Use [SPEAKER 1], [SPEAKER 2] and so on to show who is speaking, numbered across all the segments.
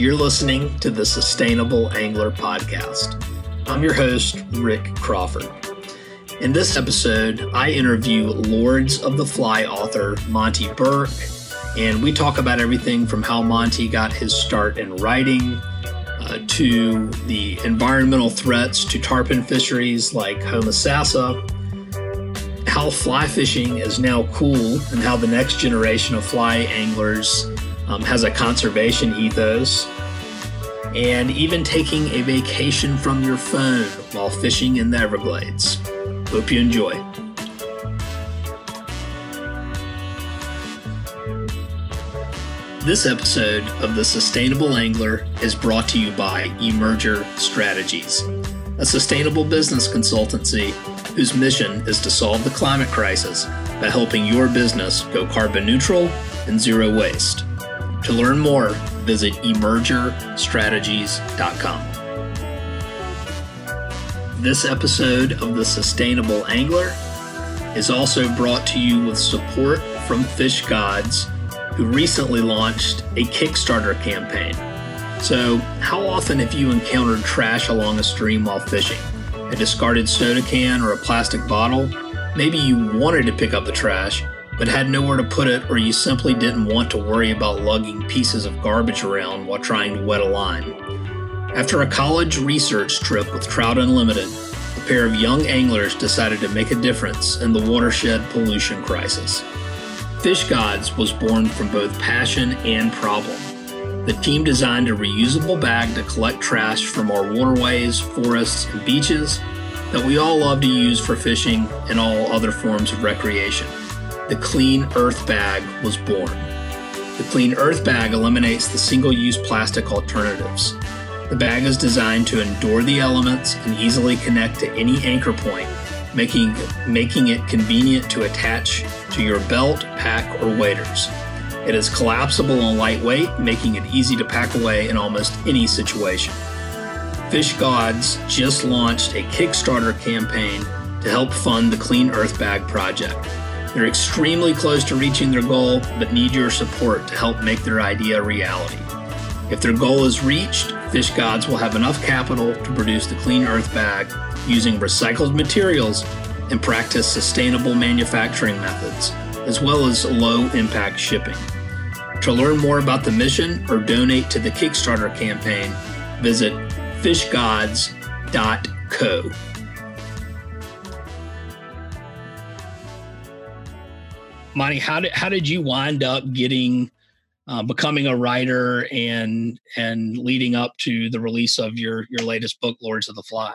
[SPEAKER 1] You're listening to the Sustainable Angler Podcast. I'm your host, Rick Crawford. In this episode, I interview Lords of the Fly author Monte Burke, and we talk about everything from how Monte got his start in writing uh, to the environmental threats to tarpon fisheries like Homosassa, how fly fishing is now cool, and how the next generation of fly anglers um, has a conservation ethos, and even taking a vacation from your phone while fishing in the Everglades. Hope you enjoy. This episode of The Sustainable Angler is brought to you by Emerger Strategies, a sustainable business consultancy whose mission is to solve the climate crisis by helping your business go carbon neutral and zero waste. To learn more, visit emergerstrategies.com. This episode of The Sustainable Angler is also brought to you with support from Fish Gods, who recently launched a Kickstarter campaign. So, how often have you encountered trash along a stream while fishing? A discarded soda can or a plastic bottle? Maybe you wanted to pick up the trash, but had nowhere to put it, or you simply didn't want to worry about lugging pieces of garbage around while trying to wet a line. After a college research trip with Trout Unlimited, a pair of young anglers decided to make a difference in the watershed pollution crisis. Fish Gods was born from both passion and problem. The team designed a reusable bag to collect trash from our waterways, forests, and beaches that we all love to use for fishing and all other forms of recreation the Clean Earth Bag was born. The Clean Earth Bag eliminates the single use plastic alternatives. The bag is designed to endure the elements and easily connect to any anchor point, making, making it convenient to attach to your belt, pack, or waders. It is collapsible and lightweight, making it easy to pack away in almost any situation. Fish Gods just launched a Kickstarter campaign to help fund the Clean Earth Bag project. They're extremely close to reaching their goal, but need your support to help make their idea a reality. If their goal is reached, Fish Gods will have enough capital to produce the Clean Earth bag using recycled materials and practice sustainable manufacturing methods, as well as low impact shipping. To learn more about the mission or donate to the Kickstarter campaign, visit fishgods.co. Monte, how did how did you wind up getting uh, becoming a writer and and leading up to the release of your your latest book, Lords of the Fly?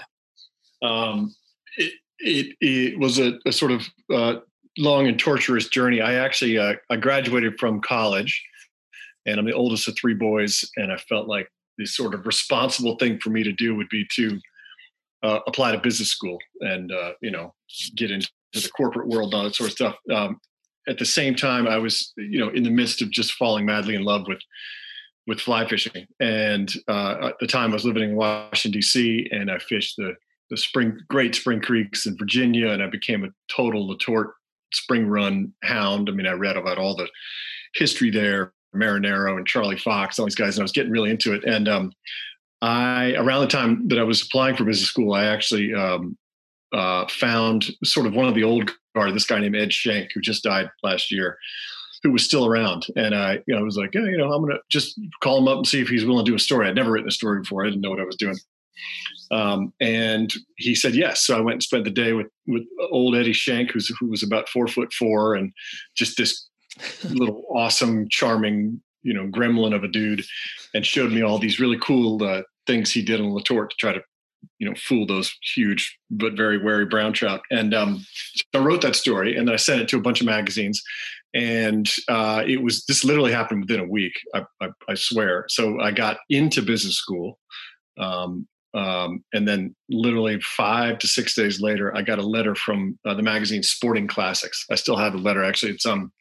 [SPEAKER 1] Um,
[SPEAKER 2] it, it, it was a, a sort of uh, long and torturous journey. I actually uh, I graduated from college, and I'm the oldest of three boys, and I felt like the sort of responsible thing for me to do would be to uh, apply to business school and uh, you know get into the corporate world and all that sort of stuff. Um, at the same time, I was, you know, in the midst of just falling madly in love with with fly fishing. And uh, at the time, I was living in Washington D.C. and I fished the the spring great spring creeks in Virginia, and I became a total Letort spring run hound. I mean, I read about all the history there, Marinaro and Charlie Fox, all these guys, and I was getting really into it. And um, I, around the time that I was applying for business school, I actually um, uh, found sort of one of the old guard, this guy named Ed Shenk, who just died last year, who was still around. And I, you know, I was like, yeah, you know, I'm going to just call him up and see if he's willing to do a story. I'd never written a story before. I didn't know what I was doing. Um, and he said yes. So I went and spent the day with with old Eddie Shenk, who's who was about four foot four, and just this little awesome, charming, you know, gremlin of a dude, and showed me all these really cool uh, things he did on Letort to try to you know fool those huge but very wary brown trout. And um, so i wrote that story and then i sent it to a bunch of magazines and uh, it was this literally happened within a week I, I, I swear. So i got into business school um, um, and then literally five to six days later i got a letter from uh, the magazine sporting classics. I still have the letter actually. It's um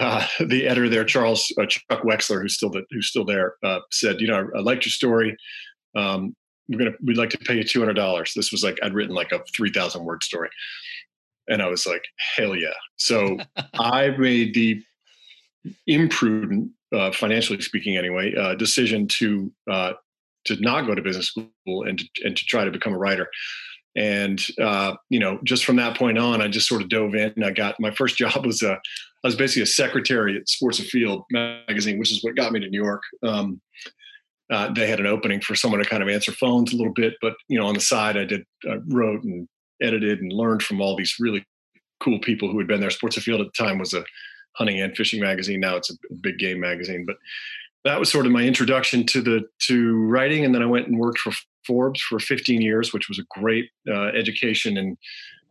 [SPEAKER 2] uh, the editor there, Charles uh, Chuck Wechsler, who's still the, who's still there, uh, said, "You know, I, I liked your story. Um, we're gonna we'd like to pay you two hundred dollars. This was like I'd written like a three thousand word story, and I was like, hell yeah! So I made the imprudent uh, financially speaking, anyway, uh, decision to uh, to not go to business school and to, and to try to become a writer. And uh, you know, just from that point on, I just sort of dove in. I got my first job was a I was basically a secretary at Sports Afield magazine, which is what got me to New York. Um, uh, they had an opening for someone to kind of answer phones a little bit, but you know, on the side, I did I wrote and edited and learned from all these really cool people who had been there. Sports Afield at the time was a hunting and fishing magazine. Now it's a big game magazine, but that was sort of my introduction to the to writing. And then I went and worked for Forbes for 15 years, which was a great uh, education and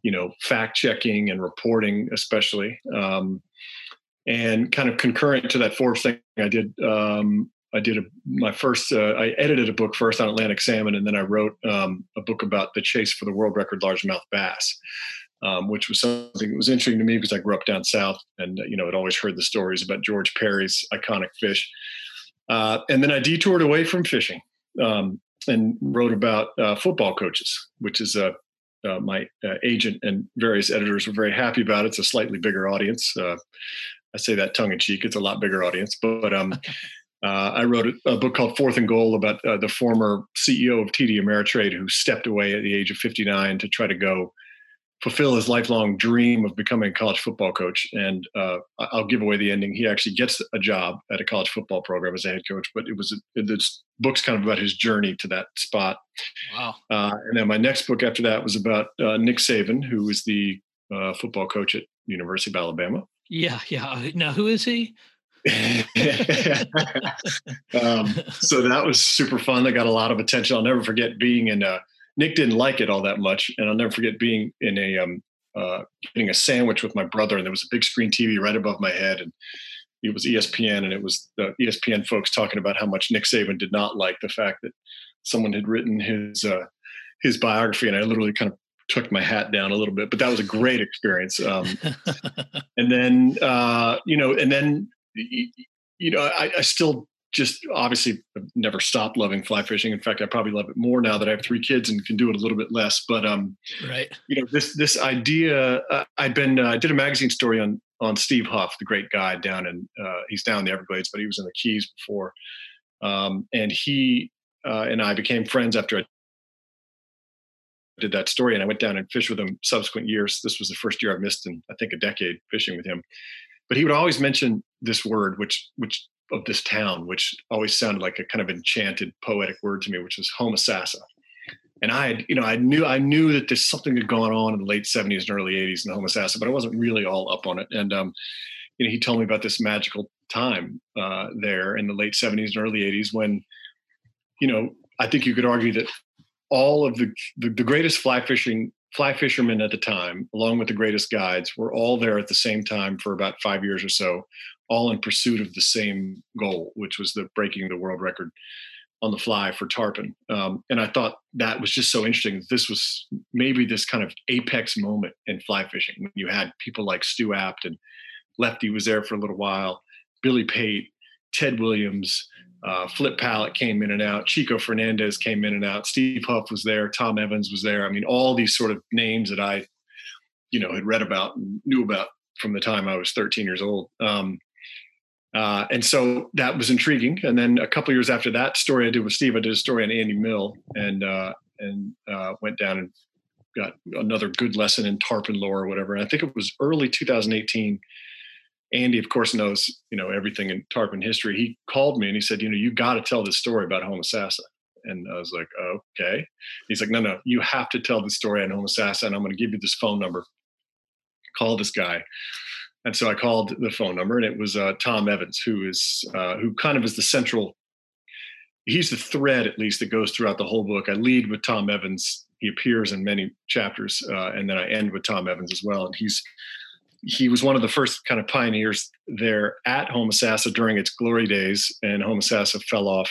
[SPEAKER 2] you know fact checking and reporting, especially. Um, and kind of concurrent to that Forbes thing, I did um, I did a, my first. Uh, I edited a book first on Atlantic salmon, and then I wrote um, a book about the chase for the world record largemouth bass um, which was something that was interesting to me because I grew up down south and you know had always heard the stories about George Perry's iconic fish. Uh, and then I detoured away from fishing um, and wrote about uh, football coaches, which is uh, uh my uh, agent and various editors were very happy about. It. It's a slightly bigger audience. Uh, I say that tongue in cheek. It's a lot bigger audience, but um, I wrote a, a, book called Fourth and Goal about the former CEO of TD Ameritrade who stepped away at the age of 59 to try to go fulfill his lifelong dream of becoming a college football coach. And uh, I'll give away the ending. He actually gets a job at a college football program as a head coach, but it was this book's kind of about his journey to that spot.
[SPEAKER 1] Wow.
[SPEAKER 2] Uh, and then my next book after that was about uh, Nick Saban, who is the uh, football coach at University of Alabama.
[SPEAKER 1] Yeah, yeah. Uh, now, who is he? um,
[SPEAKER 2] so that was super fun. They got a lot of attention. I'll never forget being in uh, Nick didn't like it all that much, and I'll never forget being in a um, uh, getting a sandwich with my brother, and there was a big screen TV right above my head, and it was ESPN, and it was the ESPN folks talking about how much Nick Saban did not like the fact that someone had written his uh, his biography, and I literally kind of took my hat down a little bit, but that was a great experience. Um, and then uh, you know, and then you know, I, I still just obviously never stopped loving fly fishing. In fact, I probably love it more now that I have three kids and can do it a little bit less. But um,
[SPEAKER 1] right,
[SPEAKER 2] you know, this this idea. Uh, I'd been uh, I did a magazine story on on Steve Huff, the great guy down in uh, he's down in the Everglades, but he was in the Keys before, um, and he uh, and I became friends after I did that story, and I went down and fished with him subsequent years. This was the first year I've missed in I think a decade fishing with him. But he would always mention this word, which which of this town, which always sounded like a kind of enchanted poetic word to me, which was Homosassa. And I had, you know, I knew I knew that there's something had gone on in the late 70s and early 80s in Homosassa, but I wasn't really all up on it. And um, you know, he told me about this magical time uh, there in the late 70s and early 80s when, you know, I think you could argue that all of the, the, the greatest fly fishing fly fishermen at the time, along with the greatest guides, were all there at the same time for about five years or so, all in pursuit of the same goal, which was the breaking the world record on the fly for tarpon. Um, and I thought that was just so interesting. This was maybe this kind of apex moment in fly fishing when you had people like Stu Apte and Lefty was there for a little while, Billy Pate, Ted Williams, uh, Flip Pallot came in and out, Chico Fernandez came in and out, Steve Huff was there, Tom Evans was there. I mean, all these sort of names that I, you know, had read about and knew about from the time I was 13 years old. Um, uh, and so that was intriguing. And then a couple years after that story I did with Steve, I did a story on Andy Mill and uh, and uh, went down and got another good lesson in tarpon lore or whatever. And I think it was early 2018. Andy, of course, knows you know everything in tarpon history. He called me and he said, you know, you got to tell this story about Homosassa. And I was like, okay. He's like, no, no, you have to tell the story on Homosassa, and I'm going to give you this phone number. Call this guy. And so I called the phone number, and it was uh, Tom Evans, who is uh, who kind of is the central. He's the thread, at least, that goes throughout the whole book. I lead with Tom Evans. He appears in many chapters, uh, and then I end with Tom Evans as well. And he's he was one of the first kind of pioneers there at Home Homosassa during its glory days, and Home Homosassa fell off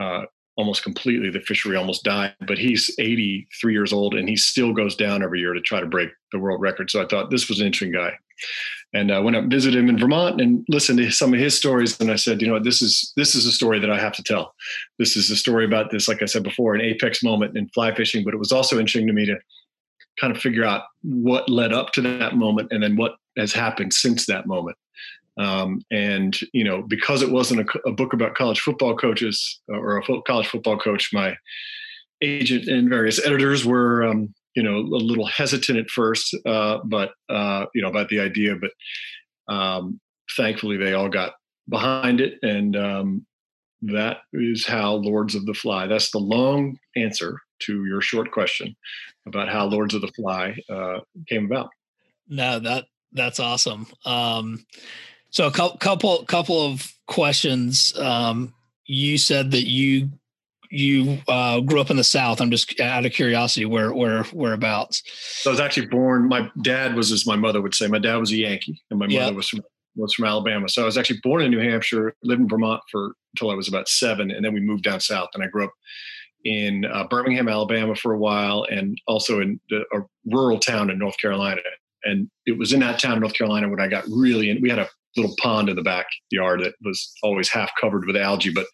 [SPEAKER 2] uh, almost completely. The fishery almost died, but he's 83 years old and he still goes down every year to try to break the world record. So I thought this was an interesting guy. And I went up and visited him in Vermont and listened to some of his stories. And I said, you know, what, this is this is a story that I have to tell. This is a story about this, like I said before, an apex moment in fly fishing. But it was also interesting to me to kind of figure out what led up to that moment and then what has happened since that moment. Um, and you know, because it wasn't a, a, book about college football coaches or a fo- college football coach, my agent and various editors were, um, you know, a little hesitant at first, uh, but uh, you know, about the idea. But um, thankfully, they all got behind it, and um, that is how Lords of the Fly. That's the long answer to your short question about how Lords of the Fly uh, came about.
[SPEAKER 1] No, that that's awesome. Um, so a couple couple of questions. Um, you said that you you uh, grew up in the South. I'm just out of curiosity, where where whereabouts?
[SPEAKER 2] So I was actually born. My dad was, as my mother would say, my dad was a Yankee, and my mother was from was from Alabama. So I was actually born in New Hampshire, lived in Vermont for until I was about seven, and then we moved down south. And I grew up in uh, Birmingham, Alabama, for a while, and also in a rural town in North Carolina. And it was in that town, North Carolina, when I got really in. We had a little pond in the backyard that was always half covered with algae, but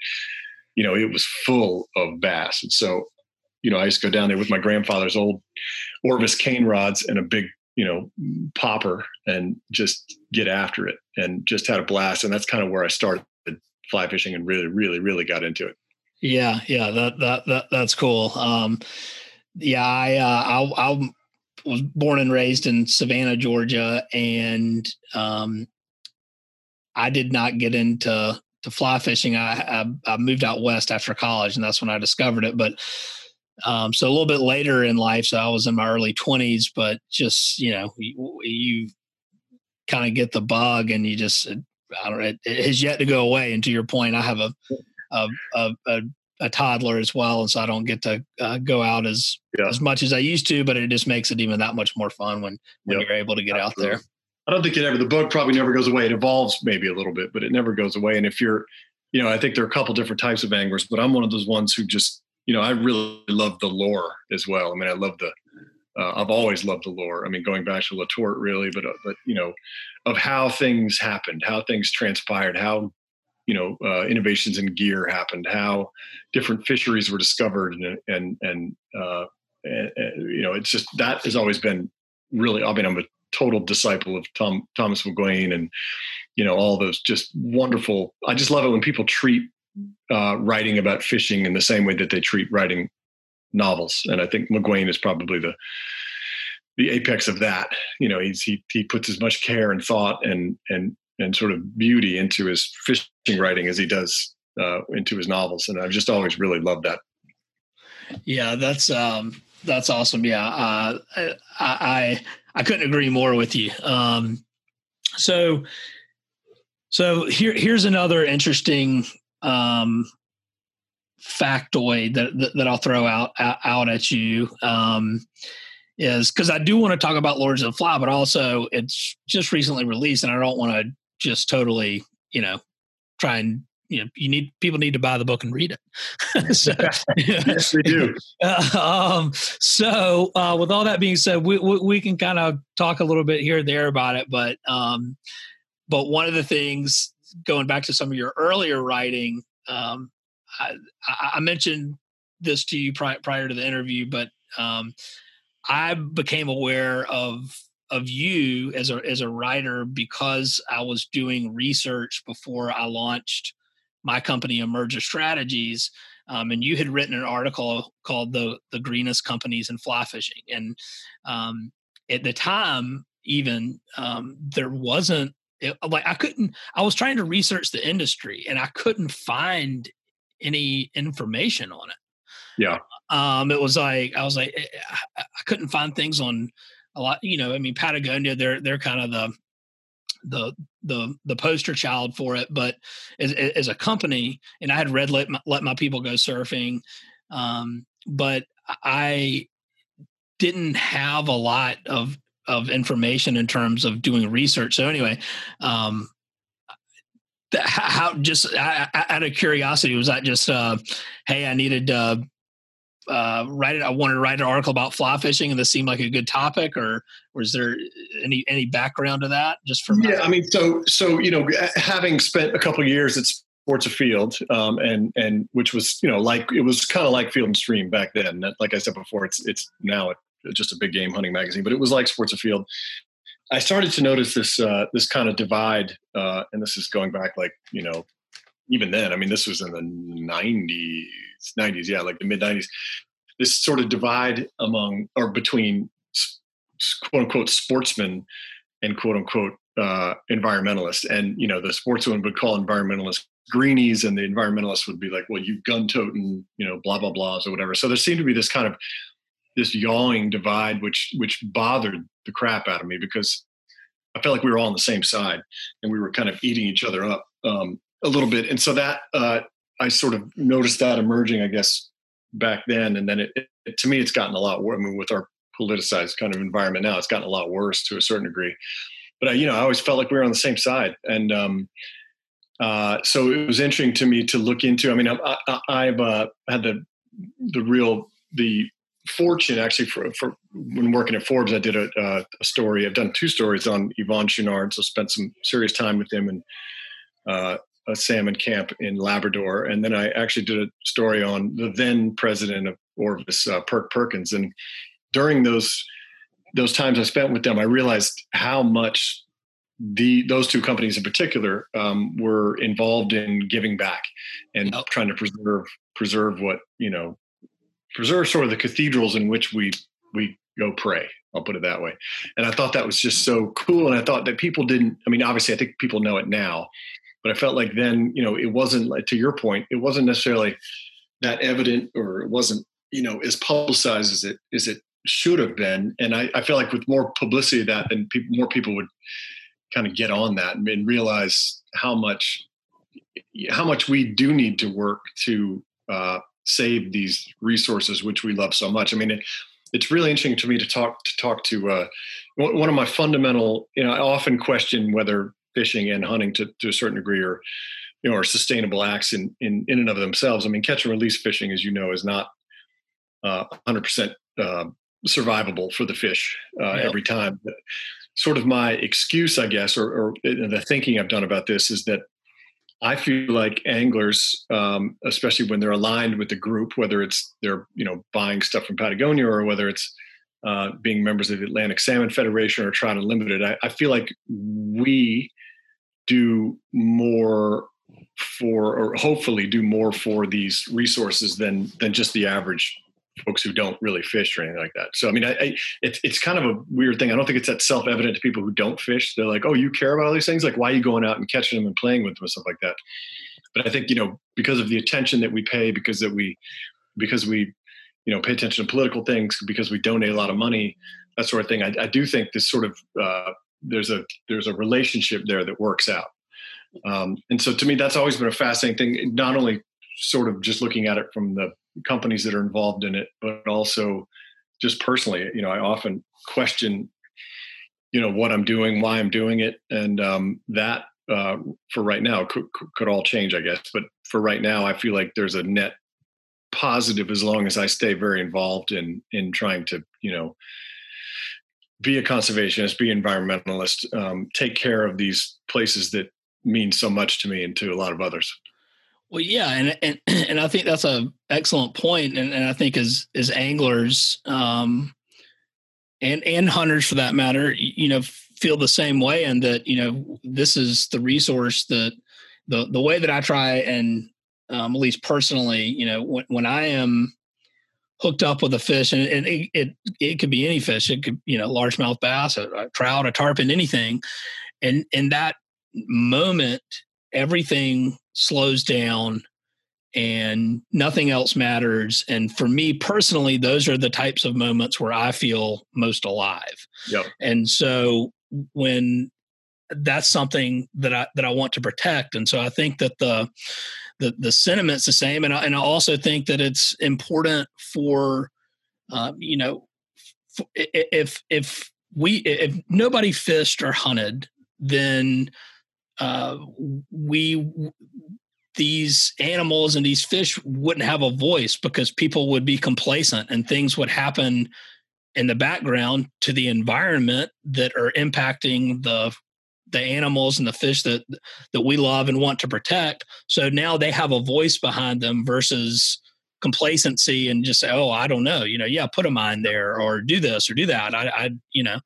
[SPEAKER 2] you know it was full of bass. And so, you know, I used to go down there with my grandfather's old Orvis cane rods and a big you know popper and just get after it and just had a blast and that's kind of where i started fly fishing and really really really got into it
[SPEAKER 1] yeah yeah that that, that that's cool um yeah i uh I, I was born and raised in savannah georgia and um i did not get into to fly fishing I, I i moved out west after college and that's when i discovered it but um, so a little bit later in life, so I was in my early twenties, but just you know, you, you kind of get the bug, and you just I don't know, it, it, has yet to go away. And to your point, I have a a, a, a, a toddler as well, and so I don't get to uh, go out as yeah. as much as I used to. But it just makes it even that much more fun when when yep. you're able to get Absolutely. out there.
[SPEAKER 2] I don't think it ever. The bug probably never goes away. It evolves maybe a little bit, but it never goes away. And if you're, you know, I think there are a couple different types of anglers, but I'm one of those ones who just you know, I really love the lore as well. I mean, I love the, uh, I've always loved the lore. I mean, going back to Letort, really, but uh, but you know, of how things happened, how things transpired, how you know uh, innovations in gear happened, how different fisheries were discovered, and and and, uh, and, and you know, it's just that has always been really. I mean, I'm a total disciple of Tom Thomas McGuane, and you know, all those just wonderful. I just love it when people treat uh, writing about fishing in the same way that they treat writing novels. And I think McGuane is probably the the apex of that. You know, he's he he puts as much care and thought and and and sort of beauty into his fishing writing as he does uh, into his novels. And I've just always really loved that.
[SPEAKER 1] Yeah, that's um, that's awesome. Yeah, uh, I, I I couldn't agree more with you. Um, so so here here's another interesting um, factoid that, that, that I'll throw out out at you um, is because I do want to talk about Lords of the Fly, but also it's just recently released, and I don't want to just totally you know try and you know you need people need to buy the book and read it.
[SPEAKER 2] So, yes we do.
[SPEAKER 1] Um, so uh, with all that being said we, we, we can kind of talk a little bit here and there about it but um, but one of the things going back to some of your earlier writing, um, I, I, mentioned this to you pri- prior to the interview, but um, I became aware of of you as a as a writer because I was doing research before I launched my company Emerger Strategies, um, and you had written an article called the the greenest companies in fly fishing, and um, at the time even um, there wasn't it, like I couldn't. I was trying to research the industry and I couldn't find any information on it.
[SPEAKER 2] Yeah.
[SPEAKER 1] Um, it was like I was like eh, eh, I, I couldn't find things on a lot. You know, I mean Patagonia, they're they're kind of the the the the poster child for it but as, as a company and i had read let my, let my people go surfing um, but i didn't have a lot of of information in terms of doing research. So anyway, um, how just i out of curiosity was that just uh, hey I needed uh, uh, write it I wanted to write an article about fly fishing and this seemed like a good topic or was there any any background to that just from
[SPEAKER 2] yeah I mean so so you know having spent a couple years at Sports Afield um, and and which was you know like it was kind of like Field and Stream back then like I said before it's it's now just a big game hunting magazine, but it was like Sports Afield. I started to notice this uh, this kind of divide, uh, and this is going back like you know, even then. I mean, this was in the '90s, '90s, yeah, like the mid '90s. This sort of divide among or between quote unquote sportsmen and quote unquote uh, environmentalists, and you know, the sportsmen would call environmentalists greenies, and the environmentalists would be like, "Well, you gun toting, you know, blah blah blahs or whatever." So there seemed to be this kind of this yawing divide, which which bothered the crap out of me because I felt like we were all on the same side and we were kind of eating each other up um, a little bit. And so that uh, I sort of noticed that emerging, I guess, back then. And then it, it, to me, it's gotten a lot worse. I mean, with our politicized kind of environment now, it's gotten a lot worse to a certain degree. But I, you know, I always felt like we were on the same side. And um, uh, so it was interesting to me to look into. I mean, I, have uh, had the the real the fortune actually for, for when working at Forbes, I did a, uh, a, story. I've done two stories on Yvon Chouinard, so spent some serious time with him and uh, a salmon camp in Labrador, and then I actually did a story on the then president of Orvis, uh, Perk Perkins, and during those those times I spent with them, I realized how much the those two companies in particular um, were involved in giving back and trying to preserve preserve what you know preserve sort of the cathedrals in which we we go pray. I'll put it that way. And I thought that was just so cool. And I thought that people didn't. I mean, obviously, I think people know it now, but I felt like then, you know, it wasn't like to your point. It wasn't necessarily that evident, or it wasn't, you know, as publicized as it as it should have been. And I, I feel like with more publicity of that, then people, more people would kind of get on that and, and realize how much how much we do need to work to uh, save these resources which we love so much. I mean, it, it's really interesting to me to talk to talk to uh, one of my fundamental. You know, I often question whether fishing and hunting to, to a certain degree are you know are sustainable acts in, in in and of themselves. I mean, catch and release fishing, as you know, is not uh, 100% uh, survivable for the fish uh, yep. every time. But sort of my excuse, I guess, or, or the thinking I've done about this is that I feel like anglers, um, especially when they're aligned with the group, whether it's they're you know buying stuff from Patagonia or whether it's uh, being members of the Atlantic Salmon Federation or Trout Unlimited, I, I feel like we do more for, or hopefully do more for these resources than than just the average folks who don't really fish or anything like that. So I mean, I, I, it's it's kind of a weird thing. I don't think it's that self evident to people who don't fish. They're like, oh, you care about all these things? Like, why are you going out and catching them and playing with them and stuff like that? But I think you know because of the attention that we pay, because that we because we you know pay attention to political things, because we donate a lot of money, that sort of thing. I, I do think this sort of uh, there's a there's a relationship there that works out. Um, and so to me, that's always been a fascinating thing. Not only sort of just looking at it from the companies that are involved in it, but also just personally, you know, I often question, you know, what I'm doing, why I'm doing it, and um, that uh, for right now could, could all change, I guess. But for right now, I feel like there's a net positive as long as I stay very involved in in trying to, you know, be a conservationist, be environmentalist, um, take care of these places that mean so much to me and to a lot of others.
[SPEAKER 1] Well, yeah, and and and I think that's a excellent point, and, and I think as as anglers, um, and and hunters for that matter, you know, feel the same way, and that you know this is the resource that the the way that I try and um, at least personally, you know, when when I am hooked up with a fish, and, and it, it, it could be any fish, it could you know largemouth bass, a, a trout, a tarpon, anything, and in that moment, everything slows down and nothing else matters. And for me personally, those are the types of moments where I feel most alive. Yep. And so when that's something that I that I want to protect. And so I think that the the the sentiment's the same. And I, and I also think that it's important for uh, you know if if we if nobody fished or hunted, then uh, we these animals and these fish wouldn't have a voice because people would be complacent and things would happen in the background to the environment that are impacting the the animals and the fish that that we love and want to protect. So now they have a voice behind them versus complacency and just say oh i don't know you know yeah put a mine there or do this or do that. I, I you know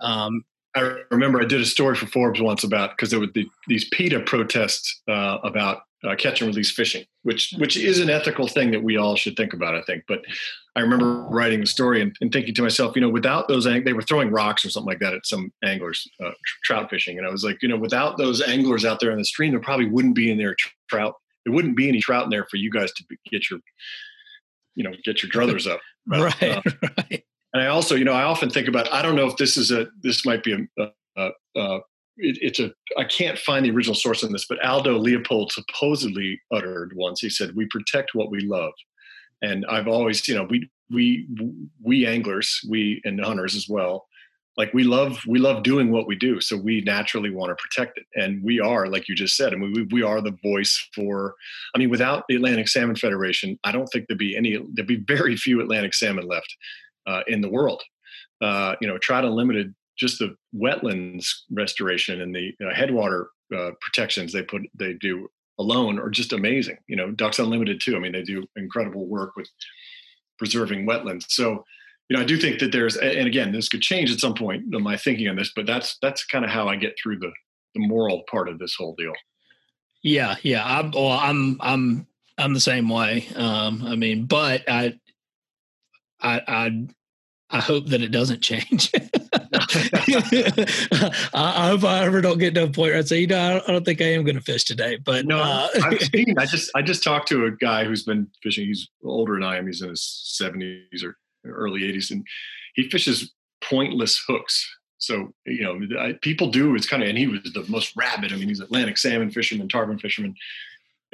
[SPEAKER 1] um,
[SPEAKER 2] I remember I did a story for Forbes once about because there were the, these PETA protests uh, about uh, catch and release fishing, which which is an ethical thing that we all should think about, I think. But I remember writing the story and, and thinking to myself, you know, without those, they were throwing rocks or something like that at some anglers uh, trout fishing, and I was like, you know, without those anglers out there in the stream, there probably wouldn't be in there trout. There wouldn't be any trout in there for you guys to get your, you know, get your druthers up.
[SPEAKER 1] right, uh, right.
[SPEAKER 2] And I also, you know, I often think about. I don't know if this is a. This might be a, a, a it, it's a I can't find the original source on this, but Aldo Leopold supposedly uttered once. He said, "We protect what we love," and I've always, you know, we we we anglers, we and hunters as well, like we love we love doing what we do, so we naturally want to protect it, and we are, like you just said, I mean, we we are the voice for. I mean, without the Atlantic Salmon Federation, I don't think there'd be any. There'd be very few Atlantic salmon left uh, in the world. Uh, you know, Trout Unlimited just the wetlands restoration and the uh, headwater uh, protections they put they do alone are just amazing. You know, Ducks Unlimited too. I mean, they do incredible work with preserving wetlands. So, you know, I do think that there's, and again, this could change at some point. My thinking on this, but that's that's kind of how I get through the the moral part of this whole deal.
[SPEAKER 1] Yeah, yeah. I'm well, I'm I'm I'm the same way. Um, I mean, but I I I I hope that it doesn't change. I, I, hope I ever don't get to a point where I say, you know, I don't think I am going to fish today. But
[SPEAKER 2] no, uh, I've seen. I just I just talked to a guy who's been fishing. He's older than I am. He's in his seventies or early eighties, and he fishes pointless hooks. So you know, I, people do. It's kind of, and he was the most rabid. I mean, he's Atlantic salmon fisherman, tarpon fisherman.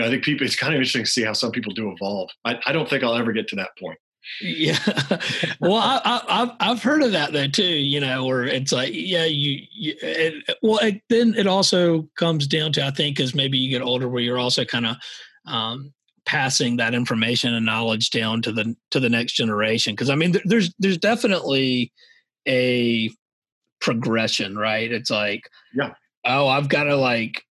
[SPEAKER 2] I think people. It's kind of interesting to see how some people do evolve. I, I don't think I'll ever get to that point.
[SPEAKER 1] Yeah. well, I, have I've heard of that though too. You know, where it's like, yeah, you. you it, well, it, then it also comes down to I think as maybe you get older, where you're also kind of um, passing that information and knowledge down to the to the next generation. Because I mean, there's there's definitely a progression, right? It's like,
[SPEAKER 2] yeah,
[SPEAKER 1] oh, I've got to like.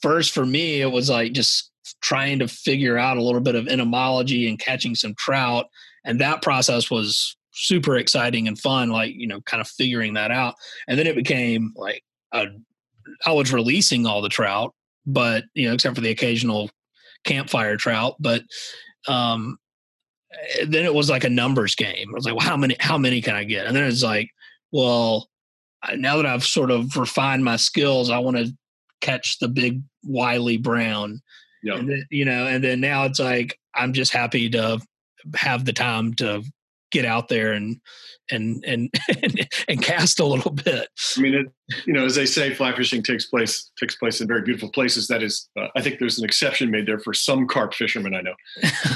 [SPEAKER 1] First, for me, it was like just trying to figure out a little bit of entomology and catching some trout and that process was super exciting and fun like you know kind of figuring that out. And then it became like a, I was releasing all the trout but you know except for the occasional campfire trout but um then it was like a numbers game. I was like well how many how many can i get? And then it's like well now that i've sort of refined my skills i want to catch the big wily brown.
[SPEAKER 2] Yeah.
[SPEAKER 1] and then, you know and then now it's like i'm just happy to have the time to get out there and and and and, and cast a little bit.
[SPEAKER 2] I mean, it, you know, as they say, fly fishing takes place takes place in very beautiful places. That is, uh, I think there's an exception made there for some carp fishermen I know.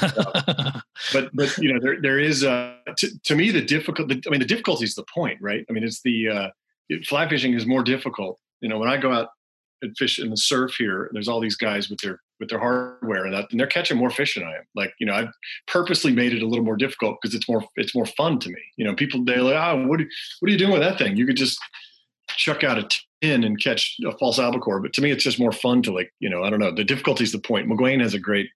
[SPEAKER 2] uh, but but you know, there there is uh, to, to me the difficult. I mean, the difficulty is the point, right? I mean, it's the uh, fly fishing is more difficult. You know, when I go out and fish in the surf here, there's all these guys with their with their hardware and, that, and they're catching more fish than I am. Like, you know, I've purposely made it a little more difficult because it's more, it's more fun to me. You know, people, they're like, oh, what, what are you doing with that thing? You could just chuck out a tin and catch a false albacore. But to me, it's just more fun to like, you know, I don't know. The difficulty is the point. McGuane has a great,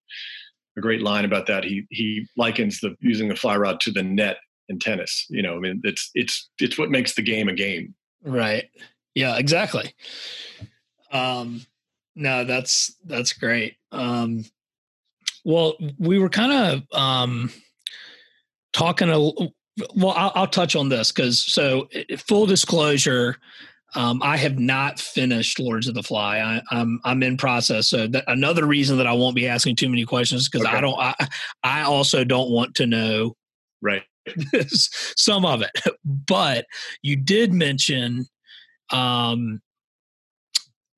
[SPEAKER 2] a great line about that. He, he likens the using the fly rod to the net in tennis. You know, I mean, it's, it's, it's what makes the game a game.
[SPEAKER 1] Right. Yeah, exactly. Um, no, that's that's great. Um, well, we were kind of um, talking a well. I'll, I'll touch on this because so full disclosure, um, I have not finished Lords of the Fly. I, am I'm, I'm in process. So that, another reason that I won't be asking too many questions because okay. I don't. I, I also don't want to know
[SPEAKER 2] right
[SPEAKER 1] some of it. But you did mention um,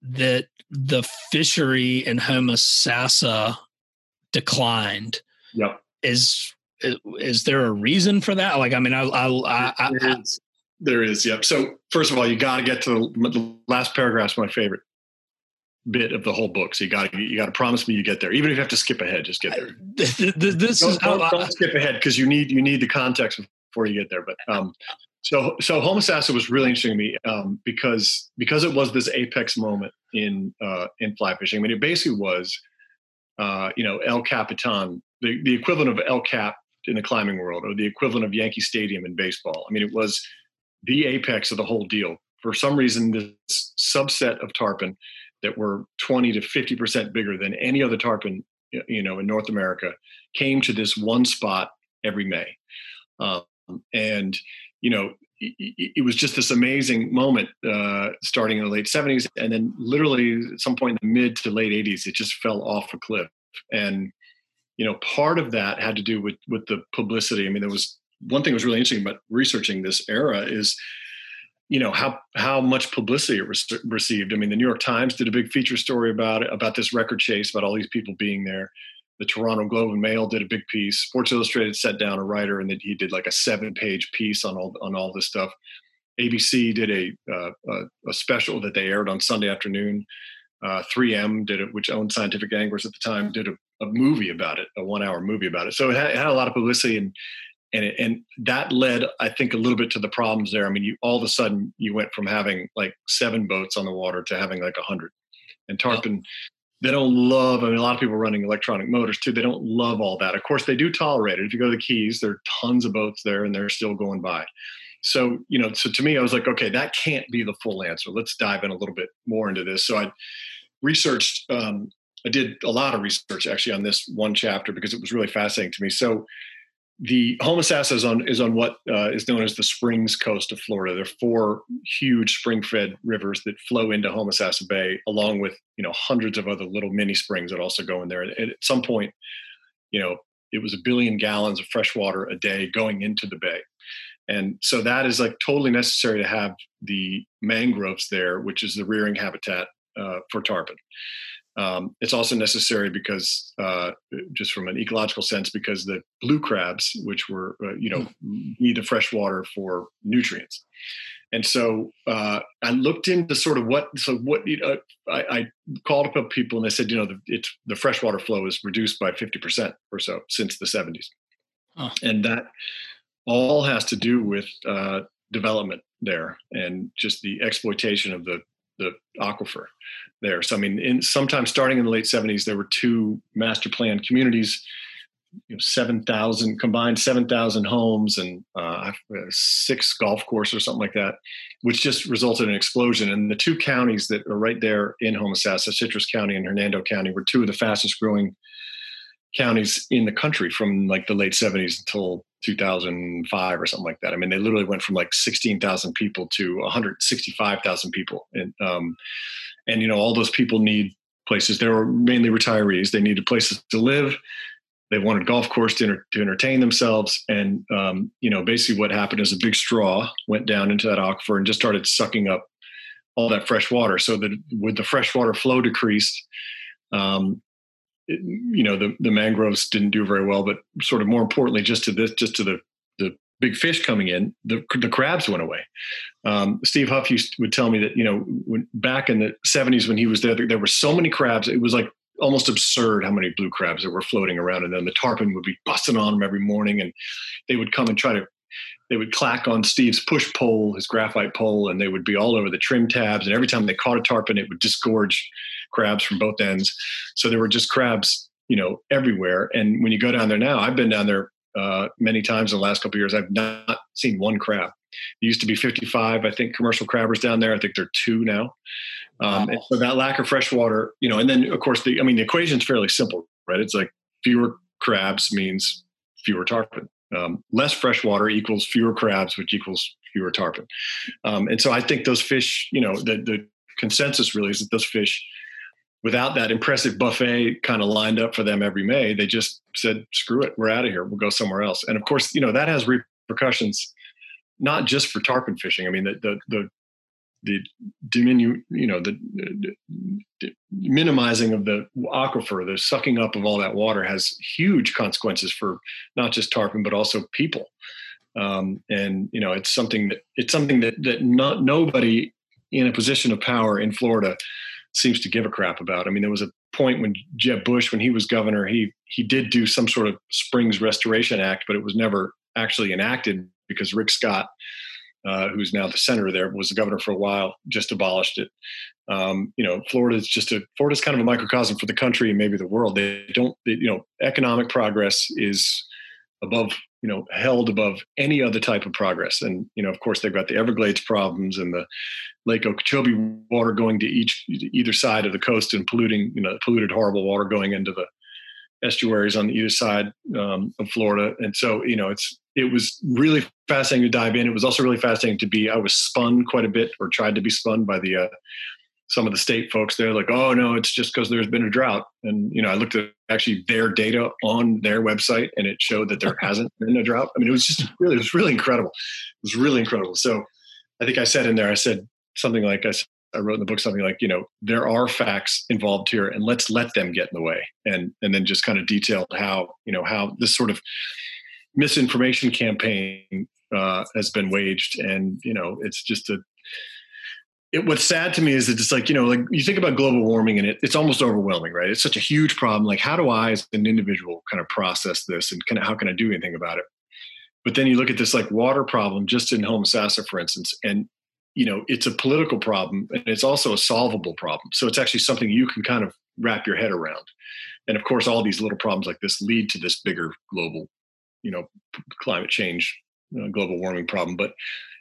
[SPEAKER 1] that the fishery in Homosassa declined.
[SPEAKER 2] Yep.
[SPEAKER 1] Is is there a reason for that? Like, I mean, I, I, I, I
[SPEAKER 2] there, is, there is. Yep. So first of all, you got to get to the, the last paragraph's my favorite bit of the whole book. So you got to you got to promise me you get there, even if you have to skip ahead. Just get there.
[SPEAKER 1] this
[SPEAKER 2] don't,
[SPEAKER 1] is
[SPEAKER 2] don't, don't skip ahead because you need you need the context before you get there. But um, so so Homosassa was really interesting to me um, because because it was this apex moment in uh, in fly fishing. I mean, it basically was, uh, you know, El Capitan, the, the equivalent of El Cap in the climbing world, or the equivalent of Yankee Stadium in baseball. I mean, it was the apex of the whole deal for some reason, this subset of tarpon that were 20 to 50 percent bigger than any other tarpon, you know, in North America, came to this one spot every May, um, and you know, it, was just this amazing moment uh, starting in the late 70s, and then literally at some point in the mid to late 80s, it just fell off a cliff, and you know, part of that had to do with with the publicity. I mean, there was one thing that was really interesting about researching this era is you know how how much publicity it re- received. I mean, the New York Times did a big feature story about it, about this record chase, about all these people being there. The Toronto Globe and Mail did a big piece. Sports Illustrated set down a writer, and that he did like a seven-page piece on all on all this stuff. ABC did a, uh, a, a special that they aired on Sunday afternoon. Uh, 3M did it, which owned Scientific Anglers at the time, did a, a movie about it, a one-hour movie about it. So it had, it had, a lot of publicity, and and it, and that led i think a little bit to the problems there i mean you all of a sudden you went from having like seven boats on the water to having like a hundred and tarpon they don't love i mean a lot of people running electronic motors too they don't love all that. Of course they do tolerate it. If you go to the keys there are tons of boats there and they're still going by. So you know so to me i was like okay that can't be the full answer. Let's dive in a little bit more into this. So i researched um, i did a lot of research actually on this one chapter because it was really fascinating to me. So the Homosassa is on is on what uh, is known as the Springs coast of Florida. There are four huge spring-fed rivers that flow into Homosassa Bay, along with you know hundreds of other little mini springs that also go in there. And at some point, you know, it was a billion gallons of fresh water a day going into the bay, and so that is like totally necessary to have the mangroves there, which is the rearing habitat uh, for tarpon. Um, it's also necessary because, uh, just from an ecological sense, because the blue crabs, which were, uh, you know, hmm. need the fresh water for nutrients. And so uh, I looked into sort of what, so what, you know, I, I called up people and they said, you know, the, it's, the freshwater flow is reduced by 50% or so since the 70s. Huh. And that all has to do with uh, development there and just the exploitation of the the aquifer there. So I mean, in sometime starting in the late 70s, there were two master plan communities, you know, 7,000 combined 7,000 homes and uh, six golf courses or something like that, which just resulted in an explosion. And the two counties that are right there in Homosassa, Citrus County and Hernando County, were two of the fastest growing counties in the country from like the late 70s until 2005 or something like that. I mean, they literally went from like 16,000 people to 165,000 people. And, um, and, you know, all those people need places. They were mainly retirees. They needed places to live. They wanted golf course to, enter, to entertain themselves. And, um, you know, basically what happened is a big straw went down into that aquifer and just started sucking up all that fresh water. So that with the freshwater flow decreased, um, it, you know the the mangroves didn't do very well, but sort of more importantly, just to this, just to the the big fish coming in, the the crabs went away. Um, Steve Huff used would tell me that you know when, back in the '70s when he was there, there were so many crabs. It was like almost absurd how many blue crabs that were floating around, and then the tarpon would be busting on them every morning, and they would come and try to. They would clack on Steve's push pole, his graphite pole, and they would be all over the trim tabs. And every time they caught a tarpon, it would disgorge crabs from both ends. So there were just crabs, you know, everywhere. And when you go down there now, I've been down there uh, many times in the last couple years. I've not seen one crab. There used to be 55, I think, commercial crabbers down there. I think there are two now. Um, wow. so that lack of fresh water, you know, and then of course the, I mean, the equation is fairly simple, right? It's like fewer crabs means fewer tarpon. Um, less fresh water equals fewer crabs, which equals fewer tarpon. Um, and so I think those fish, you know, the, the consensus really is that those fish without that impressive buffet kind of lined up for them every May, they just said, screw it, we're out of here. We'll go somewhere else. And of course, you know, that has repercussions, not just for tarpon fishing. I mean, the, the, the, the diminu, you know, the, the, minimizing of the aquifer, the sucking up of all that water has huge consequences for not just tarpon, but also people. Um, and, you know, it's something that, it's something that, that not, nobody in a position of power in Florida seems to give a crap about. I mean, there was a point when Jeb Bush, when he was governor, he he did do some sort of Springs Restoration Act, but it was never actually enacted because Rick Scott, uh, who's now the senator there, was the governor for a while, just abolished it. Um, you know, Florida is just a Florida's kind of a microcosm for the country and maybe the world. They don't, they, you know, economic progress is above you know held above any other type of progress. And you know, of course, they've got the Everglades problems and the Lake Okeechobee water going to each either side of the coast and polluting, you know, polluted horrible water going into the estuaries on the either side um, of Florida. And so, you know, it's it was really fascinating to dive in. It was also really fascinating to be. I was spun quite a bit, or tried to be spun by the uh, some of the state folks. They're like, "Oh no, it's just because there's been a drought." And you know, I looked at actually their data on their website, and it showed that there hasn't been a drought. I mean, it was just really, it was really incredible. It was really incredible. So, I think I said in there, I said something like, "I I wrote in the book something like, you know, there are facts involved here, and let's let them get in the way, and and then just kind of detailed how you know how this sort of misinformation campaign uh, has been waged, and you know, it's just a. It, what's sad to me is that it's like you know, like you think about global warming, and it, it's almost overwhelming, right? It's such a huge problem. Like, how do I, as an individual, kind of process this, and kind of how can I do anything about it? But then you look at this like water problem just in Homosassa, for instance, and you know it's a political problem and it's also a solvable problem so it's actually something you can kind of wrap your head around and of course all these little problems like this lead to this bigger global you know climate change uh, global warming problem but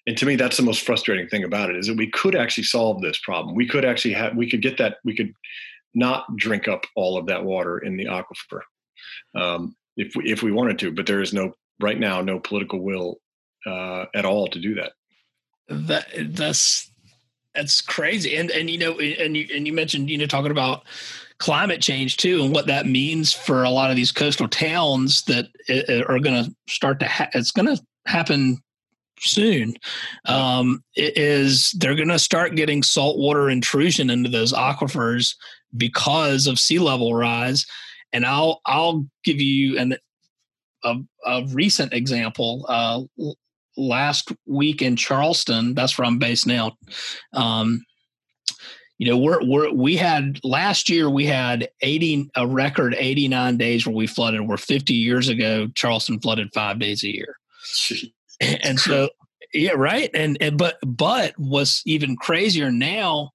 [SPEAKER 2] and to me that's the most frustrating thing about it is that we could actually solve this problem we could actually have we could get that we could not drink up all of that water in the aquifer um, if we if we wanted to but there is no right now no political will uh, at all to do that
[SPEAKER 1] that that's that's crazy. And and you know, and you and you mentioned you know talking about climate change too, and what that means for a lot of these coastal towns that are going to start to. Ha- it's going to happen soon. Um, is they're going to start getting saltwater intrusion into those aquifers because of sea level rise. And I'll I'll give you an a, a recent example. Uh, last week in Charleston, that's where I'm based now. Um, you know, we're, we're, we had last year, we had 80, a record 89 days where we flooded, where 50 years ago, Charleston flooded five days a year. and so, yeah, right. And, and, but, but what's even crazier now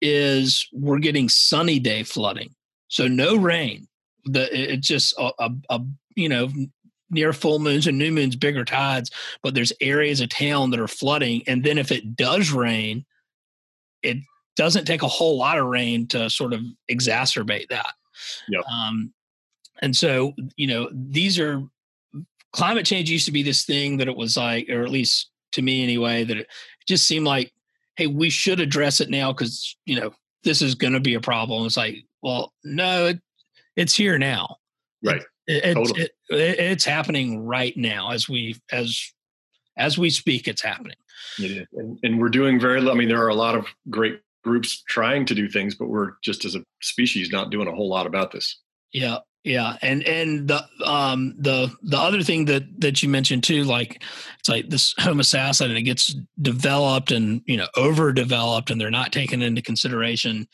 [SPEAKER 1] is we're getting sunny day flooding. So no rain. The, it's just a, a, a you know near full moons and new moons, bigger tides, but there's areas of town that are flooding. And then if it does rain, it doesn't take a whole lot of rain to sort of exacerbate that.
[SPEAKER 2] Yep.
[SPEAKER 1] Um, and so, you know, these are climate change used to be this thing that it was like, or at least to me anyway, that it just seemed like, hey, we should address it now because, you know, this is going to be a problem. It's like, well, no, it, it's here now.
[SPEAKER 2] Right.
[SPEAKER 1] It, totally. it, it, it's happening right now as we as as we speak. It's happening.
[SPEAKER 2] It is. And, and we're doing very. I mean, there are a lot of great groups trying to do things, but we're just as a species not doing a whole lot about this.
[SPEAKER 1] Yeah, yeah, and and the um the the other thing that that you mentioned too, like it's like this homosassa and it gets developed and you know overdeveloped, and they're not taken into consideration.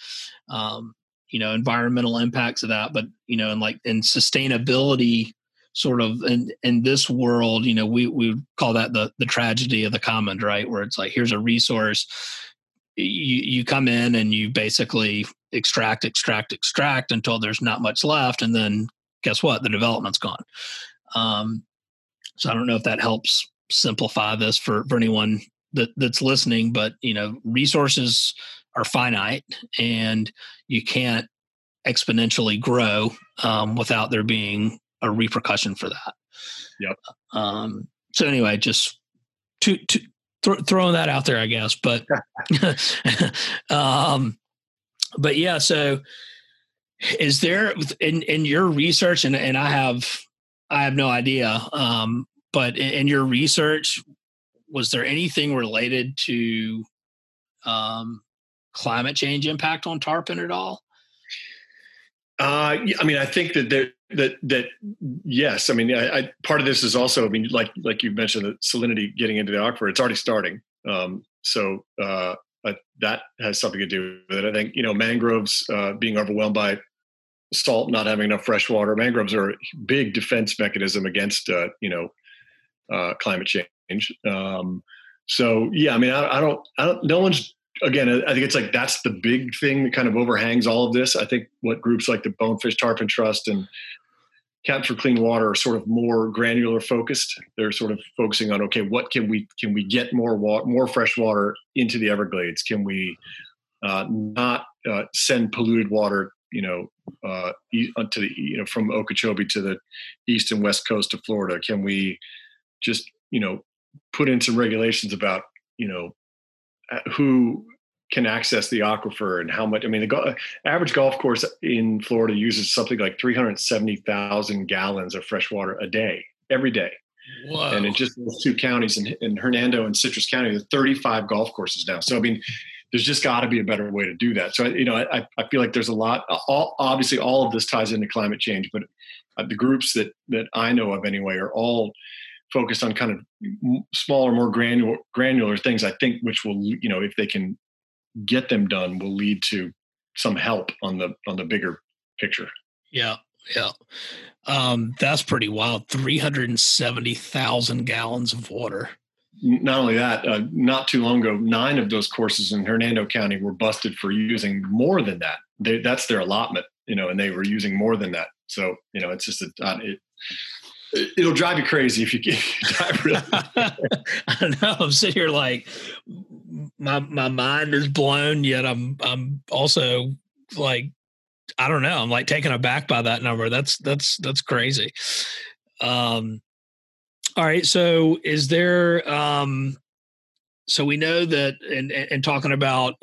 [SPEAKER 1] Um, you know environmental impacts of that but you know and like in sustainability sort of in in this world you know we we call that the the tragedy of the commons right where it's like here's a resource you you come in and you basically extract extract extract until there's not much left and then guess what the development's gone um, so i don't know if that helps simplify this for, for anyone that, that's listening but you know resources are finite and you can't exponentially grow um, without there being a repercussion for that.
[SPEAKER 2] Yep.
[SPEAKER 1] Um, so anyway, just to, to th- throwing that out there, I guess. But um, but yeah. So is there in in your research, and and I have I have no idea. Um, but in, in your research, was there anything related to um, climate change impact on tarpon at all?
[SPEAKER 2] Uh, I mean, I think that there, that that yes. I mean, I, I, part of this is also, I mean, like like you mentioned, the salinity getting into the aquifer, it's already starting. Um, so uh, that has something to do with it. I think you know mangroves uh, being overwhelmed by salt, not having enough fresh water. Mangroves are a big defense mechanism against uh, you know uh, climate change. Um, so yeah, I mean, I, I, don't, I don't. No one's again, I think it's like that's the big thing that kind of overhangs all of this. I think what groups like the Bonefish Tarpon Trust and Captain for Clean Water are sort of more granular focused. They're sort of focusing on okay, what can we can we get more water, more fresh water into the Everglades? Can we uh, not uh, send polluted water, you know, uh, to the you know from Okeechobee to the east and west coast of Florida? Can we just you know put in some regulations about you know uh, who can access the aquifer and how much. I mean, the go- average golf course in Florida uses something like 370,000 gallons of fresh water a day, every day. Whoa. And in just those two counties, in, in Hernando and Citrus County, there's 35 golf courses now. So, I mean, there's just got to be a better way to do that. So, you know, I, I feel like there's a lot. All, obviously, all of this ties into climate change, but uh, the groups that that I know of anyway are all focused on kind of smaller, more granular granular things. I think, which will, you know, if they can get them done will lead to some help on the on the bigger picture.
[SPEAKER 1] Yeah, yeah. Um, that's pretty wild. Three hundred and seventy thousand gallons of water.
[SPEAKER 2] Not only that, uh, not too long ago, nine of those courses in Hernando County were busted for using more than that. They, that's their allotment, you know, and they were using more than that. So, you know, it's just a, uh, it, it'll drive you crazy if you get really.
[SPEAKER 1] I don't know. I'm sitting here like, my my mind is blown yet i'm i'm also like i don't know i'm like taken aback by that number that's that's that's crazy um all right so is there um so we know that and and talking about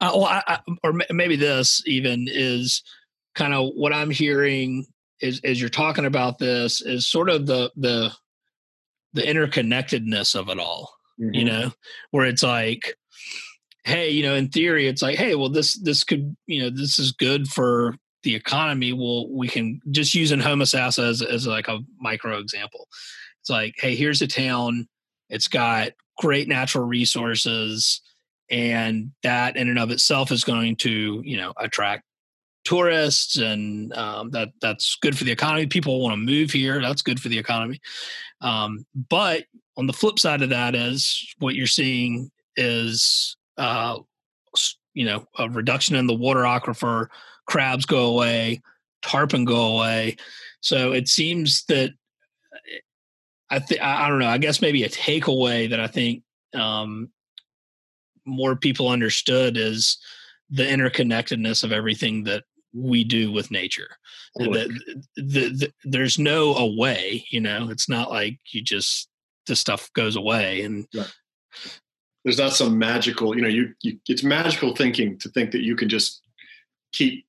[SPEAKER 1] uh, well, I, I, or maybe this even is kind of what i'm hearing is as you're talking about this is sort of the the the interconnectedness of it all mm-hmm. you know where it's like hey, you know, in theory, it's like, hey, well, this this could, you know, this is good for the economy. Well, we can just using Homosassa as as like a micro example. It's like, hey, here's a town. It's got great natural resources, and that in and of itself is going to, you know, attract tourists, and um, that that's good for the economy. People want to move here. That's good for the economy. Um, but on the flip side of that is what you're seeing is uh, you know, a reduction in the water aquifer, crabs go away, tarpon go away. So it seems that I think I don't know. I guess maybe a takeaway that I think um, more people understood is the interconnectedness of everything that we do with nature. The, the, the, there's no away, you know. It's not like you just the stuff goes away and
[SPEAKER 2] there's not some magical you know you, you it's magical thinking to think that you can just keep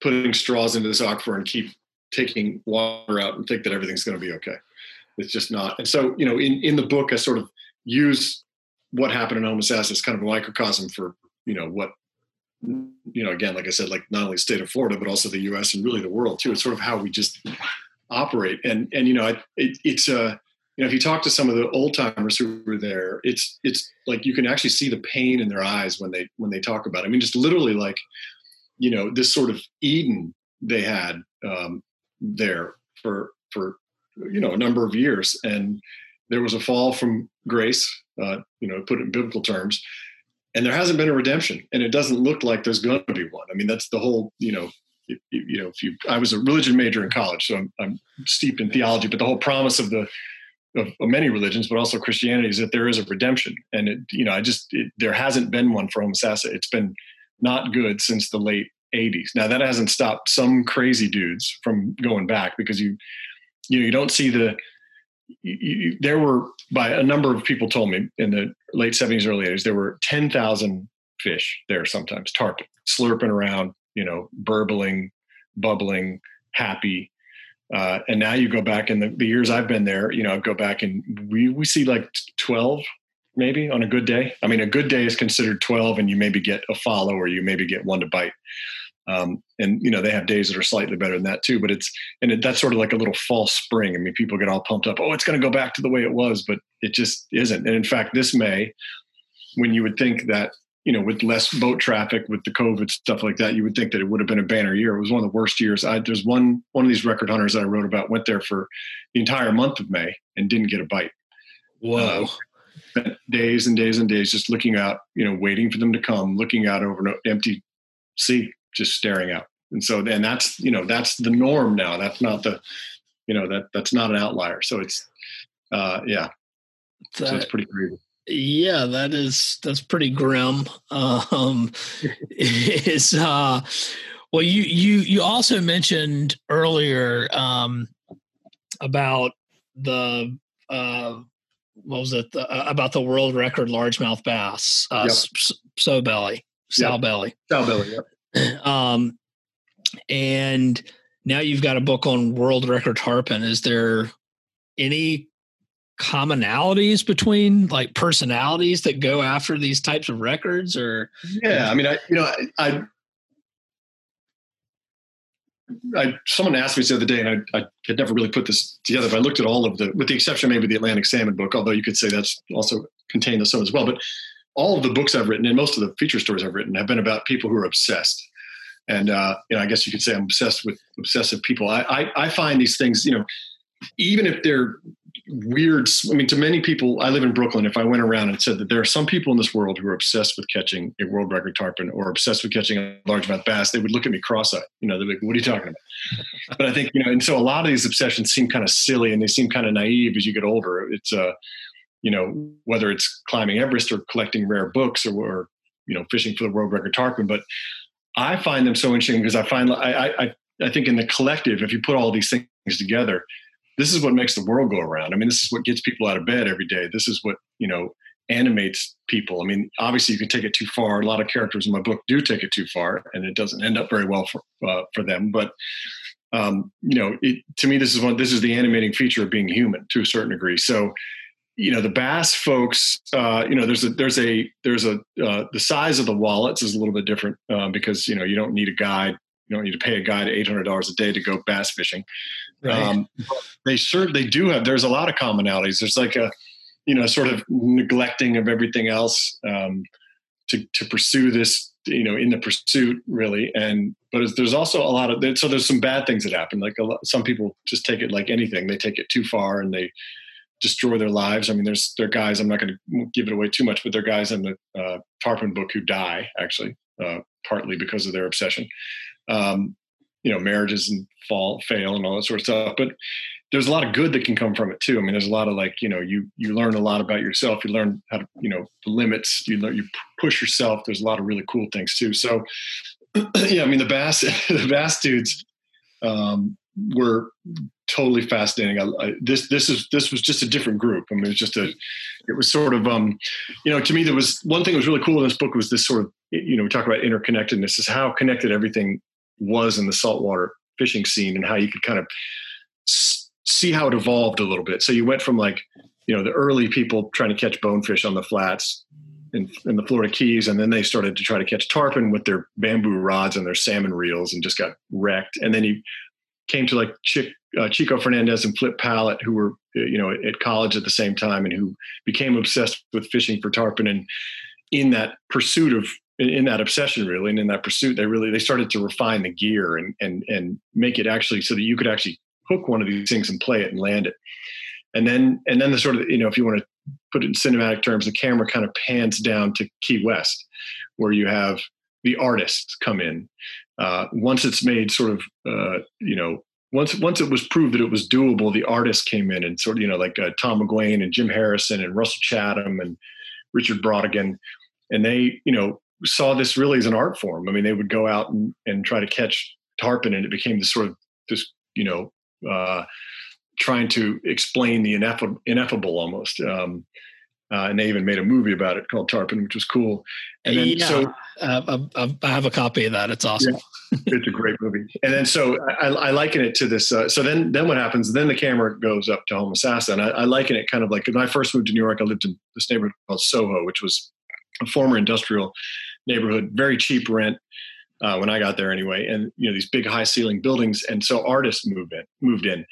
[SPEAKER 2] putting straws into this aquifer and keep taking water out and think that everything's going to be okay it's just not and so you know in in the book i sort of use what happened in homosassa as kind of a microcosm for you know what you know again like i said like not only state of florida but also the us and really the world too. It's sort of how we just operate. And and you know it, it's a uh, you know, if you talk to some of the old timers who were there, it's it's like you can actually see the pain in their eyes when they when they talk about it. I mean, just literally like, you know, this sort of Eden they had um, there for for you know a number of years, and there was a fall from grace, uh, you know, put it in biblical terms, and there hasn't been a redemption, and it doesn't look like there's going to be one. I mean, that's the whole you know you, you, know, if you, I was a religion major in college, so I'm, I'm, steeped in theology, but the whole promise of the of, of, many religions, but also Christianity, is that there is a redemption. And it, you know, I just it, there hasn't been one for Homosassa. It's been not good since the late '80s. Now that hasn't stopped some crazy dudes from going back because you, you know, you don't see the. You, there were by a number of people told me in the late 70s, early 80s, there were 10,000 fish there sometimes, tarpon, slurping around, you know, burbling, bubbling, happy uh, and now you go back in the, the, years I've been there, you know, I go back and we, we see like 12 maybe on a good day. I mean, a good day is considered 12 and you maybe get a follow or you maybe get one to bite. Um, and you know, they have days that are slightly better than that too, but it's, and it, that's sort of like a little false spring. I mean, people get all pumped up. Oh, it's going to go back to the way it was, but it just isn't. And in fact, this May, when you would think that you know, with less boat traffic, with the COVID stuff like that, you would think that it would have been a banner year. It was one of the worst years. I, there's one one of these record hunters that I wrote about went there for the entire month of May and didn't get a bite.
[SPEAKER 1] Whoa!
[SPEAKER 2] Uh, days and days and days just looking out, you know, waiting for them to come, looking out over an empty sea, just staring out. And so, then that's you know, that's the norm now. That's not the you know that that's not an outlier. So it's uh, yeah, that, so it's pretty crazy.
[SPEAKER 1] Yeah, that is that's pretty grim. Um, is uh, well, you you you also mentioned earlier um, about the uh, what was it the, uh, about the world record largemouth bass uh, yep. Sowbelly sow yep. belly
[SPEAKER 2] sow belly yep.
[SPEAKER 1] um, and now you've got a book on world record tarpon. Is there any commonalities between like personalities that go after these types of records or
[SPEAKER 2] yeah i mean i you know i, I, I someone asked me the other day, and I, I, had never really put this together. But I looked at all of the, with the exception maybe the Atlantic Salmon book, although you could say that's also contained in some as well. But all of the books I've written and most of the feature stories I've written have been about people who are obsessed and uh, you know, I guess you could say I'm obsessed with obsessive people. I, I, I find these things, you know, even if they're weird. I mean, to many people, I live in Brooklyn. If I went around and said that there are some people in this world who are obsessed with catching a world record tarpon or obsessed with catching a largemouth bass, they would look at me cross-eyed. You know, they're like, "What are you talking about?" but I think you know, and so a lot of these obsessions seem kind of silly and they seem kind of naive as you get older. It's uh, you know, whether it's climbing Everest or collecting rare books or, or you know, fishing for the world record tarpon, but I find them so interesting because I find I, I I think in the collective, if you put all these things together, this is what makes the world go around. I mean, this is what gets people out of bed every day. This is what you know animates people. I mean, obviously, you can take it too far. A lot of characters in my book do take it too far, and it doesn't end up very well for uh, for them. But um, you know, it, to me, this is one. This is the animating feature of being human to a certain degree. So you know the bass folks uh, you know there's a there's a there's a uh, the size of the wallets is a little bit different uh, because you know you don't need a guide you don't need to pay a guide $800 a day to go bass fishing. Right. um, they certainly do have there's a lot of commonalities. There's like a you know sort of neglecting of everything else um, to to pursue this you know in the pursuit really. And but there's also a lot of so there's some bad things that happen. Like a lot, some people just take it like anything. They take it too far and they destroy their lives. I mean, there's there are guys. I'm not going to give it away too much, but there are guys in the uh, Tarpon book who die actually, uh, partly because of their obsession. Um, you know, marriages and fall, fail, and all that sort of stuff. But there's a lot of good that can come from it too. I mean, there's a lot of like, you know, you you learn a lot about yourself. You learn how to, you know, the limits. You learn, you push yourself. There's a lot of really cool things too. So, yeah, I mean, the bass the bass dudes um, were totally fascinating. I, I, this this is this was just a different group. I mean, it was just a it was sort of um, you know to me there was one thing that was really cool in this book was this sort of you know we talk about interconnectedness is how connected everything was in the saltwater fishing scene and how you could kind of see how it evolved a little bit. So you went from like you know the early people trying to catch bonefish on the flats in, in, the Florida Keys, and then they started to try to catch tarpon with their bamboo rods and their salmon reels, and just got wrecked. And then you came to like Chick, uh, Chico Fernandez and Flip Pallot, who were you know at college at the same time, and who became obsessed with fishing for tarpon. And in that pursuit of in that obsession really and in that pursuit they really they started to refine the gear and and and make it actually so that you could actually hook one of these things and play it and land it and then and then the sort of you know if you want to put it in cinematic terms the camera kind of pans down to key west where you have the artists come in uh, once it's made sort of uh, you know once once it was proved that it was doable, the artists came in and sort of you know like uh, Tom McGuane and Jim Harrison and Russell Chatham and Richard Brautigan, and they you know saw this really as an art form. I mean, they would go out and, and try to catch tarpon, and it became this sort of this you know uh, trying to explain the ineffable, ineffable almost. Um, uh, and they even made a movie about it called Tarpon, which was cool. And then
[SPEAKER 1] yeah,
[SPEAKER 2] so
[SPEAKER 1] uh, I have a copy of that. It's awesome.
[SPEAKER 2] Yeah, it's a great movie. And then so I, I liken it to this. Uh, so then then what happens? Then the camera goes up to Homosassa, and I, I liken it kind of like when I first moved to New York. I lived in this neighborhood called Soho, which was a former industrial neighborhood, very cheap rent. Uh, when I got there anyway, and you know these big high ceiling buildings, and so artists moved in, moved in,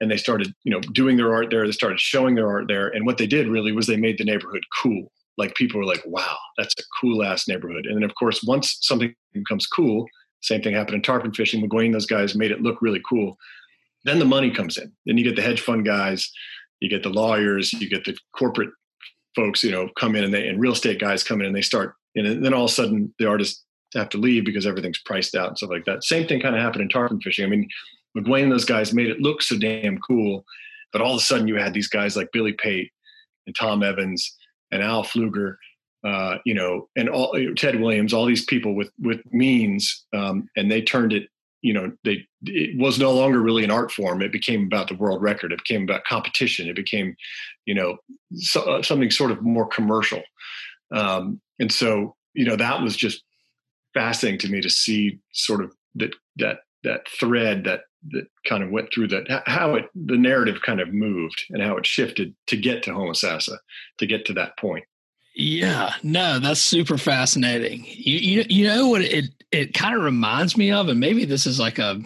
[SPEAKER 2] and they started you know doing their art there they started showing their art there and what they did really was they made the neighborhood cool. Like people were like wow that's a cool ass neighborhood. And then of course once something becomes cool same thing happened in tarpon fishing mcguane those guys made it look really cool. Then the money comes in. Then you get the hedge fund guys you get the lawyers you get the corporate folks you know come in and they and real estate guys come in and they start and then all of a sudden the artists have to leave because everything's priced out and stuff like that. Same thing kind of happened in tarpon fishing. I mean McGuane and those guys made it look so damn cool. But all of a sudden, you had these guys like Billy Pate and Tom Evans and Al Pflueger, uh, you know, and all Ted Williams, all these people with with means, um, and they turned it. You know, they it was no longer really an art form. It became about the world record. It became about competition. It became, you know, so, uh, something sort of more commercial. Um, and so, you know, that was just fascinating to me to see sort of that that that thread that that kind of went through that how it the narrative kind of moved and how it shifted to get to homosassa to get to that point.
[SPEAKER 1] Yeah no that's super fascinating. You you, you know what it it kind of reminds me of? And maybe this is like a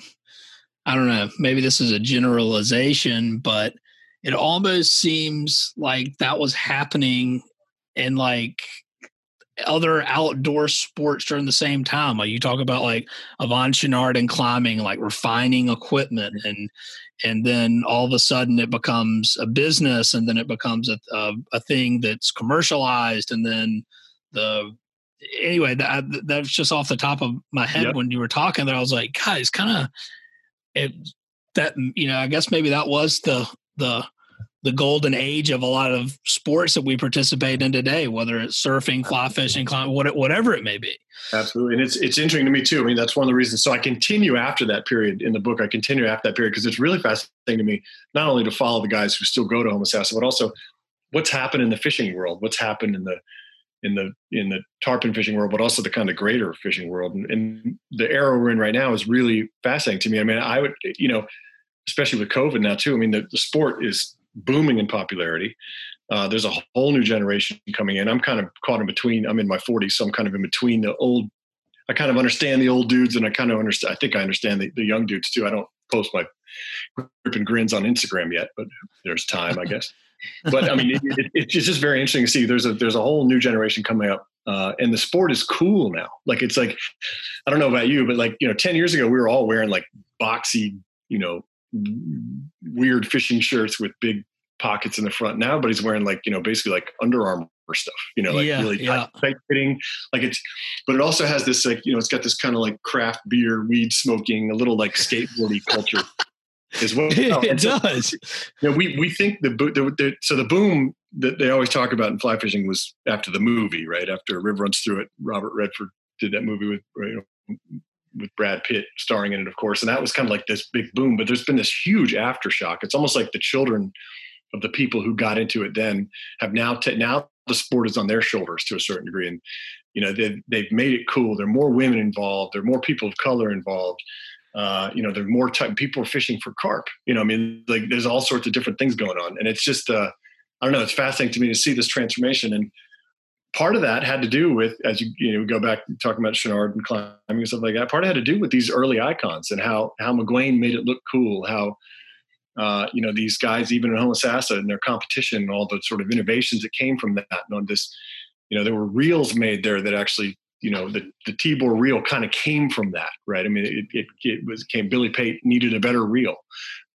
[SPEAKER 1] i don't know maybe this is a generalization but it almost seems like that was happening in like other outdoor sports during the same time. Like you talk about like Yvon Chouinard and climbing, like refining equipment, and and then all of a sudden it becomes a business, and then it becomes a a, a thing that's commercialized, and then the anyway that that's just off the top of my head yep. when you were talking there. I was like, guys, kind of it that you know I guess maybe that was the the the golden age of a lot of sports that we participate in today, whether it's surfing, fly fishing, climbing, whatever it may be.
[SPEAKER 2] Absolutely, and it's it's interesting to me too. I mean, that's one of the reasons. So I continue after that period in the book. I continue after that period because it's really fascinating to me not only to follow the guys who still go to Homosassa, but also what's happened in the fishing world, what's happened in the in the in the tarpon fishing world, but also the kind of greater fishing world. And, and the era we're in right now is really fascinating to me. I mean, I would you know, especially with COVID now too. I mean, the, the sport is booming in popularity. Uh, there's a whole new generation coming in. I'm kind of caught in between. I'm in my 40s, so I'm kind of in between the old. I kind of understand the old dudes, and I kind of understand. I think I understand the, the young dudes too. I don't post my and grins on Instagram yet, but there's time, I guess. but I mean, it, it, it's just very interesting to see. There's a there's a whole new generation coming up, uh, and the sport is cool now. Like it's like, I don't know about you, but like you know, ten years ago we were all wearing like boxy, you know, weird fishing shirts with big pockets in the front now, but he's wearing like, you know, basically like Under Armour stuff, you know, like yeah, really yeah. tight, fitting. Like it's, but it also has this like, you know, it's got this kind of like craft beer, weed smoking, a little like skateboardy culture as well.
[SPEAKER 1] it so, does.
[SPEAKER 2] You know, we, we think the, the, the, so the boom that they always talk about in fly fishing was after the movie, right? After River Runs Through It, Robert Redford did that movie with, you know, with Brad Pitt starring in it, of course, and that was kind of like this big boom. But there's been this huge aftershock. It's almost like the children of the people who got into it then have now t- now the sport is on their shoulders to a certain degree, and you know they've they've made it cool. There are more women involved. There are more people of color involved. Uh, you know, there are more people are fishing for carp. You know, I mean, like there's all sorts of different things going on, and it's just uh, I don't know. It's fascinating to me to see this transformation and part of that had to do with, as you you know go back talking about Chouinard and climbing and stuff like that. Part had to do with these early icons and how how McGuane made it look cool. How uh, you know these guys, even in Homosassa and their competition, and all the sort of innovations that came from that. And on this, you know, there were reels made there that actually. You know the the Tibor reel kind of came from that, right? I mean, it it, it was came. Billy Pate needed a better reel.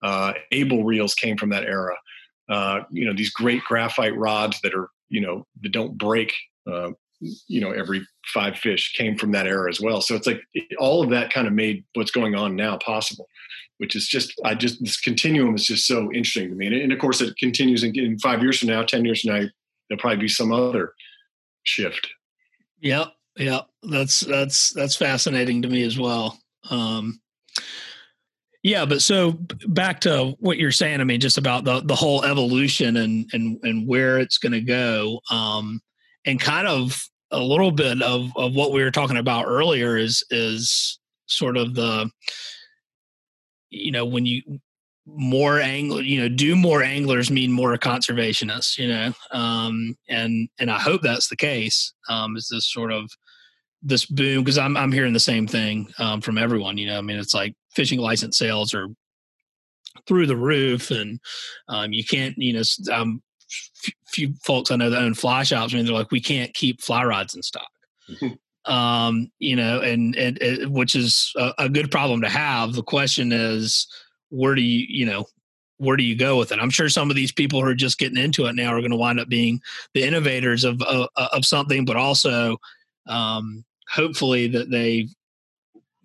[SPEAKER 2] Uh, Abel reels came from that era. Uh, you know these great graphite rods that are you know that don't break uh, you know every five fish came from that era as well. So it's like all of that kind of made what's going on now possible which is just i just this continuum is just so interesting to me. And, and of course it continues in, in, five years from now ten years from now there'll probably be some other shift.
[SPEAKER 1] Yep yep. That's that's that's fascinating to me as well. Um yeah, but so back to what you're saying, I mean, just about the the whole evolution and and and where it's going to go, um, and kind of a little bit of of what we were talking about earlier is is sort of the, you know, when you more angler, you know, do more anglers mean more conservationists, you know, um, and and I hope that's the case. Um, is this sort of this boom because I'm I'm hearing the same thing um, from everyone. You know, I mean, it's like fishing license sales are through the roof, and um, you can't. You know, um, few folks I know that own fly shops. I mean, they're like, we can't keep fly rods in stock. um, you know, and, and, and which is a, a good problem to have. The question is, where do you, you know, where do you go with it? I'm sure some of these people who are just getting into it now are going to wind up being the innovators of of, of something, but also um, hopefully that they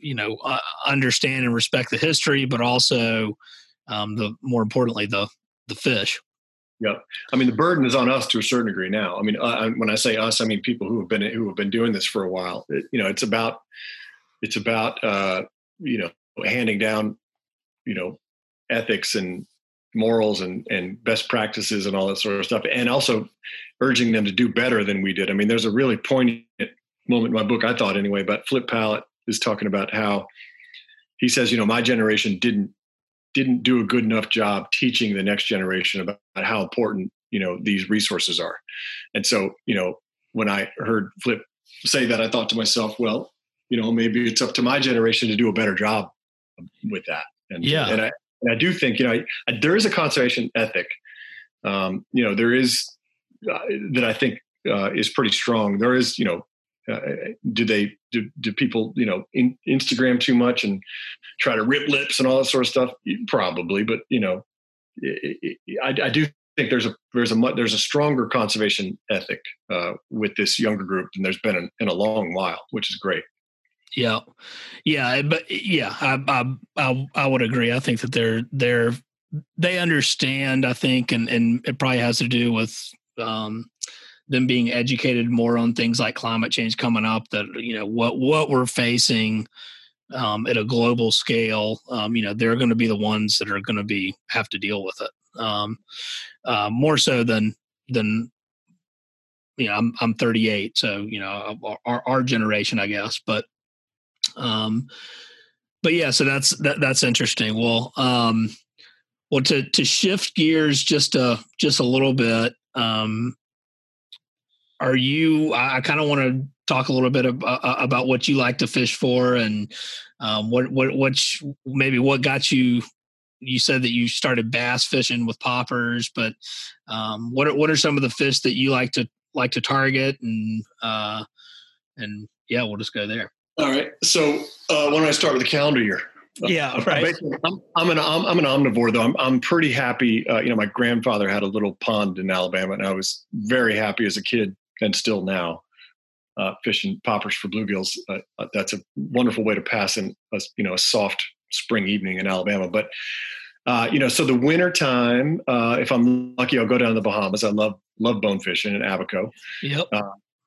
[SPEAKER 1] you know uh, understand and respect the history, but also um, the more importantly the the fish.
[SPEAKER 2] Yeah, I mean the burden is on us to a certain degree now. I mean, uh, when I say us, I mean people who have been who have been doing this for a while. It, you know, it's about it's about uh, you know handing down you know ethics and morals and and best practices and all that sort of stuff, and also urging them to do better than we did. I mean, there's a really poignant moment in my book, I thought anyway, but Flip Pallot is talking about how he says, you know, my generation didn't didn't do a good enough job teaching the next generation about how important you know these resources are. And so you know when i heard flip say that i thought to myself well you know maybe it's up to my generation to do a better job with that. And
[SPEAKER 1] yeah.
[SPEAKER 2] and i and i do think you know I, I, there is a conservation ethic um, you know there is uh, that i think uh, is pretty strong. There is you know uh, do they do, do people you know in, instagram too much and try to rip lips and all that sort of stuff? Probably but you know I, I, do think there's a there's a there's a stronger conservation ethic uh, with this younger group than there's been in, in, a long while which is great.
[SPEAKER 1] Yeah. Yeah but yeah I, I i i would agree. I think that they're they're they understand i think and and it probably has to do with um them being educated more on things like climate change coming up that you know what what we're facing um, at a global scale um, you know they're going to be the ones that are going to be have to deal with it. Um, uh, more so than than you know I'm I'm 38 so you know our our generation I guess but um but yeah so that's that that's interesting. Well um well to to shift gears just a just a little bit um are you i, I kind of want to talk a little bit about, about what you like to fish for and um, what what what maybe what got you you said that you started bass fishing with poppers but um, what are, what are some of the fish that you like to like to target and uh, and yeah we'll just go there
[SPEAKER 2] all right so uh, why don't i start with the calendar year
[SPEAKER 1] yeah, right.
[SPEAKER 2] I'm, I'm, an I'm, I'm, an omnivore though. I'm I'm pretty happy. Uh, you know, my grandfather had a little pond in Alabama, and I was very happy as a kid and still now uh, fishing poppers for bluegills. Uh, uh, that's a wonderful way to pass in a, you know a soft spring evening in Alabama. But uh, you know, so the winter time, uh, if I'm lucky, I'll go down to the Bahamas. I love love bone fishing in Abaco.
[SPEAKER 1] Yep. Uh,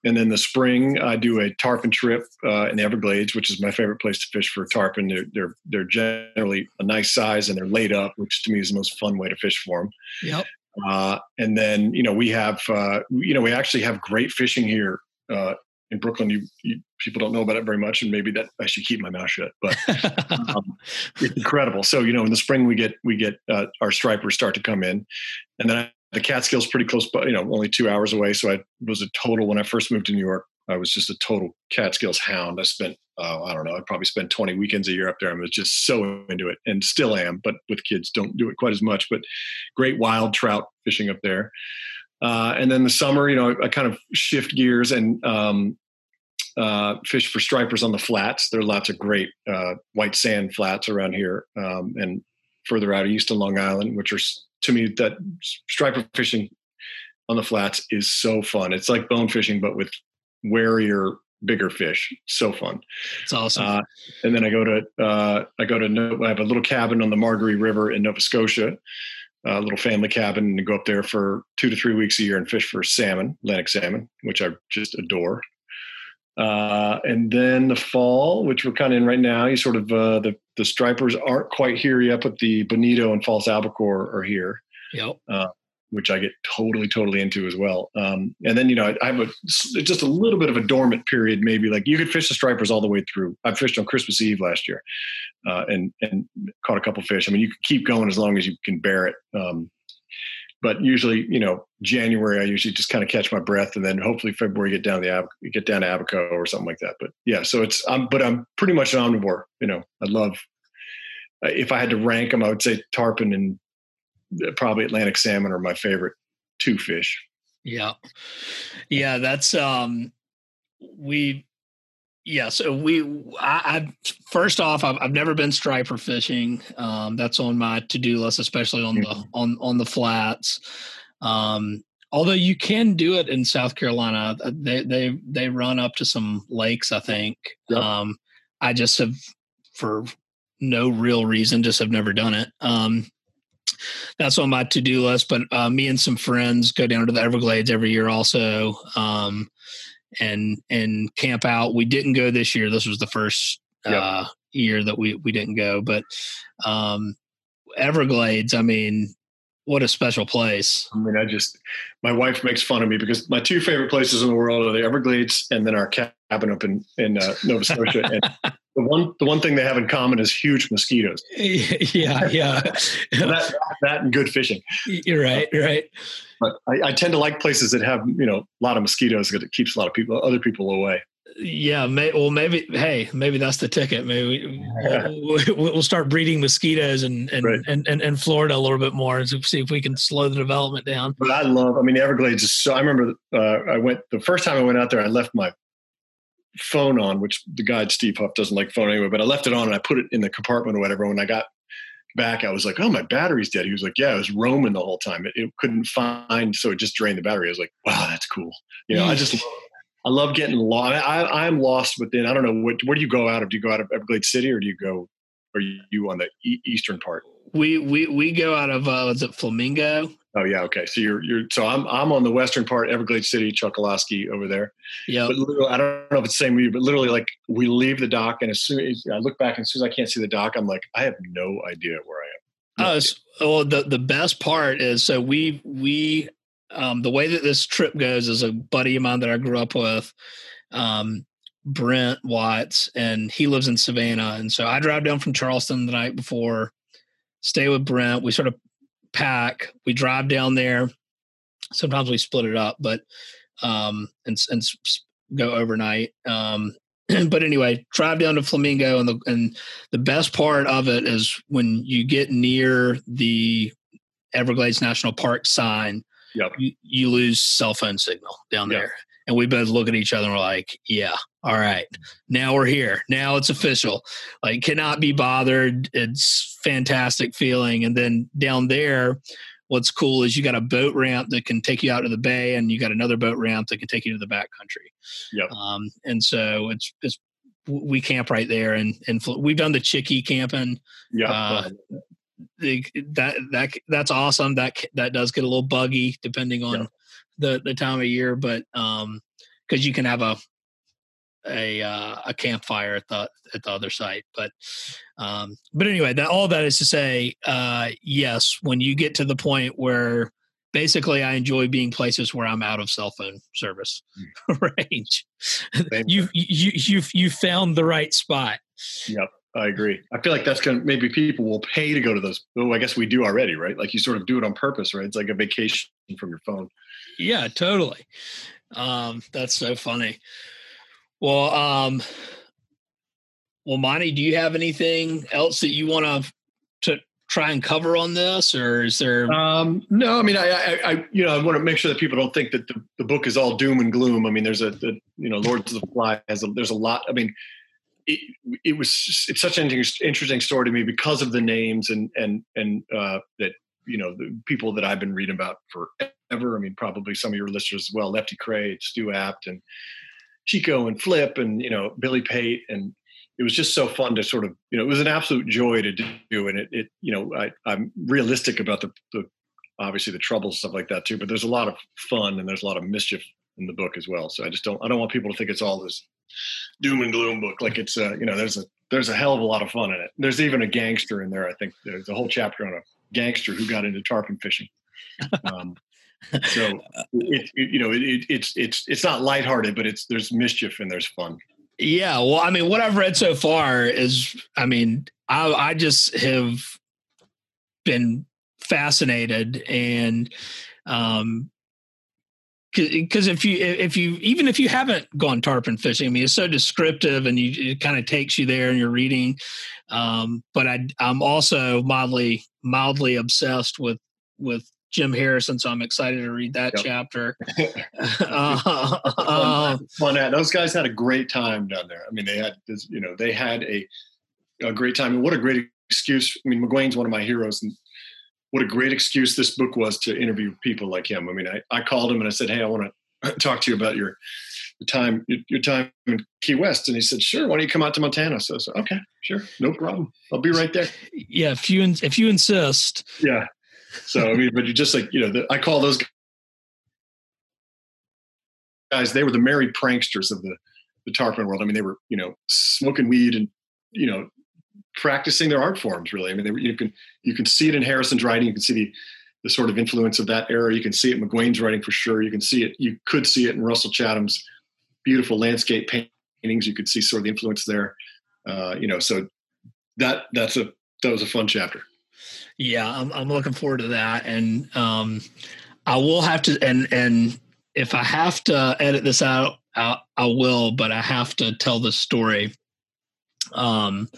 [SPEAKER 2] and then the spring, I do a tarpon trip in the Everglades, which is my favorite place to fish for tarpon. They're, they're they're generally a nice size and they're laid up, which to me is the most fun way to fish for them.
[SPEAKER 1] Yep.
[SPEAKER 2] Uh, and then you know we have uh, you know we actually have great fishing here uh, in Brooklyn. You, you, people don't know about it very much, and maybe that I should keep my mouth shut. But um, it's incredible. So you know in the spring we get we get uh, our stripers start to come in, and then I, the Catskills pretty close, but you know only two hours away. So I was a total when I first moved to New York. I was just a total Catskills hound. I spent, uh, I don't know, I probably spent 20 weekends a year up there. I was just so into it and still am, but with kids don't do it quite as much, but great wild trout fishing up there. Uh, and then the summer, you know, I, kind of shift gears and um, uh, fish for stripers on the flats. There are lots of great uh, white sand flats around here um, and further out east on Long Island, which are to me that striper fishing on the flats is so fun. It's like bone fishing, but with warier, bigger fish. So fun.
[SPEAKER 1] It's awesome. Uh,
[SPEAKER 2] and then I go to uh, I go to I have a little cabin on the Margaree River in Nova Scotia, a little family cabin, and go up there for two to three weeks a year and fish for salmon, Atlantic salmon, which I just adore. Uh, and then the fall, which we're kind of in right now, you sort of uh, the the stripers aren't quite here yet, but the bonito and false albacore are here.
[SPEAKER 1] Yep.
[SPEAKER 2] Uh, which I get totally, totally into as well. Um, and then, you know, I, I, have a, just a little bit of a dormant period, maybe like you could fish the stripers all the way through. I fished on Christmas Eve last year uh, and, and caught a couple fish. I mean, you can keep going as long as you can bear it. Um, but usually, you know, January, I usually just kind of catch my breath and then hopefully February get down the, get down to Abaco or something like that. But yeah, so it's, I'm, but I'm pretty much an omnivore, you know, I love, if I had to rank them, I would say tarpon and probably Atlantic salmon are my favorite two fish.
[SPEAKER 1] Yeah. Yeah. That's, um, we, yeah. So we, I, I first off, I've, I've, never been striper fishing. Um, that's on my to-do list, especially on the, mm-hmm. on, on the flats. Um, although you can do it in South Carolina, they, they, they run up to some lakes, I think. Yep. Um, I just have for no real reason, just have never done it. Um, that's on my to do list. But uh, me and some friends go down to the Everglades every year, also, um, and and camp out. We didn't go this year. This was the first yep. uh, year that we we didn't go, but um, Everglades. I mean, what a special place.
[SPEAKER 2] I mean, I just my wife makes fun of me because my two favorite places in the world are the Everglades and then our cabin up in in uh, Nova Scotia. and the one the one thing they have in common is huge mosquitoes.
[SPEAKER 1] Yeah, yeah.
[SPEAKER 2] that, that and good fishing.
[SPEAKER 1] You're right, right.
[SPEAKER 2] But I, I, tend to like places that have you know a lot of mosquitoes because it keeps a lot of people other people away
[SPEAKER 1] yeah may, well maybe hey maybe that's the ticket maybe we'll, we'll start breeding mosquitoes and and, right. and, and, and florida a little bit more and see if we can slow the development down
[SPEAKER 2] but i love i mean everglades is so i remember uh, i went the first time i went out there i left my phone on which the guide steve huff doesn't like phone anyway but i left it on and i put it in the compartment or whatever when i got back i was like oh my battery's dead he was like yeah it was roaming the whole time it, it couldn't find so it just drained the battery i was like wow that's cool you know i just I love getting lost. I, am lost within. I don't know what. Where do you go out of? Do you go out of Everglades City, or do you go? Are you on the e- eastern part?
[SPEAKER 1] We we we go out of. Uh, is it Flamingo?
[SPEAKER 2] Oh yeah, okay. So you're you're. So I'm I'm on the western part, Everglades City, Chokoloskee over there.
[SPEAKER 1] Yeah.
[SPEAKER 2] But I don't know if it's the same with you, but literally, like we leave the dock, and as soon as I look back, and as soon as I can't see the dock, I'm like, I have no idea where I am.
[SPEAKER 1] No oh, so, well, the the best part is so we we um, the way that this trip goes is a buddy of mine that I grew up with, um, Brent Watts, and he lives in Savannah. And so I drive down from Charleston the night before, stay with Brent. We sort of pack, we drive down there. Sometimes we split it up, but um, and and go overnight. Um, but anyway, drive down to Flamingo, and the and the best part of it is when you get near the Everglades National Park sign
[SPEAKER 2] yep.
[SPEAKER 1] you, you lose cell phone signal down yep. there. And we both look at each other and we're like, yeah, all right, now we're here. Now it's official. Like, cannot be bothered. It's fantastic feeling. And then down there, what's cool is you got a boat ramp that can take you out to the bay, and you got another boat ramp that can take you to the back country.
[SPEAKER 2] Yep.
[SPEAKER 1] Um, and so it's it's we camp right there, and and we've done the Chickee camping.
[SPEAKER 2] Yeah. Uh,
[SPEAKER 1] that that that's awesome. That that does get a little buggy depending on the the time of year, but um, because you can have a a uh, a campfire at the at the other site. But um, but anyway, that all that is to say, uh, yes, when you get to the point where basically I enjoy being places where I'm out of cell phone service mm. range. you you you you found the right spot.
[SPEAKER 2] Yep. I agree. I feel like that's going to maybe people will pay to go to those. Oh, I guess we do already, right? Like you sort of do it on purpose, right? It's like a vacation from your phone.
[SPEAKER 1] Yeah, totally. Um, that's so funny. Well, um, well, Monte, do you have anything else that you want to try and cover on this, or is there?
[SPEAKER 2] Um, no, I mean, I, I, I, you know, I want to make sure that people don't think that the, the book is all doom and gloom. I mean, there's a, the, you know, Lords of the Fly has a, there's a lot. I mean, it, it was it's such an interesting story to me because of the names and and and uh, that you know the people that I've been reading about forever. I mean, probably some of your listeners as well. Lefty Kreh, Stu Apte, and Chico and Flip, and you know Billy Pate, and it was just so fun to sort of you know it was an absolute joy to do, and it, it you know I, I'm realistic about the, the obviously the troubles stuff like that too, but there's a lot of fun and there's a lot of mischief in the book as well. So I just don't I don't want people to think it's all this doom and gloom book. Like it's uh, you know, there's a there's a hell of a lot of fun in it. There's even a gangster in there. I think there's a whole chapter on a gangster who got into tarpon fishing. Um, so it, it, you know it, it's it's it's not lighthearted, but it's there's mischief and there's fun.
[SPEAKER 1] Yeah, well, I mean, what I've read so far is, I mean, I I just have been fascinated and um because if you if you even if you haven't gone tarpon fishing, I mean it's so descriptive and you it kind of takes you there and you're reading. Um, but I I'm also mildly mildly obsessed with with Jim Harrison, so I'm excited to read that yep. chapter.
[SPEAKER 2] uh, uh, fun, fun those guys had a great time down there. I mean, they had this, you know, they had a a great time, and what a great excuse. I mean, McGuane's one of my heroes, and what a great excuse this book was to interview people like him. I mean, I, I called him and I said, Hey, I want to talk to you about your, your time, your, your, time in Key West. And he said, sure. Why don't you come out to Montana? So I said, okay. Sure, no problem. I'll be right there.
[SPEAKER 1] Yeah, if you if you insist.
[SPEAKER 2] Yeah. So I mean, but you just like you know, the, I call those guys. They were the Merry Pranksters of the the tarpon world. I mean, they were you know smoking weed and you know practicing their art forms. Really, I mean, they were, you can you can see it in Harrison's writing. You can see the the sort of influence of that era. You can see it in McGuane's writing for sure. You can see it. You could see it in Russell Chatham's beautiful landscape paintings. You could see sort of the influence there. Uh, you know, so that that's a that was a fun chapter.
[SPEAKER 1] Yeah, I'm I'm looking forward to that, and um, I will have to and and if I have to edit this out, I, I will, but I have to tell the story. Um,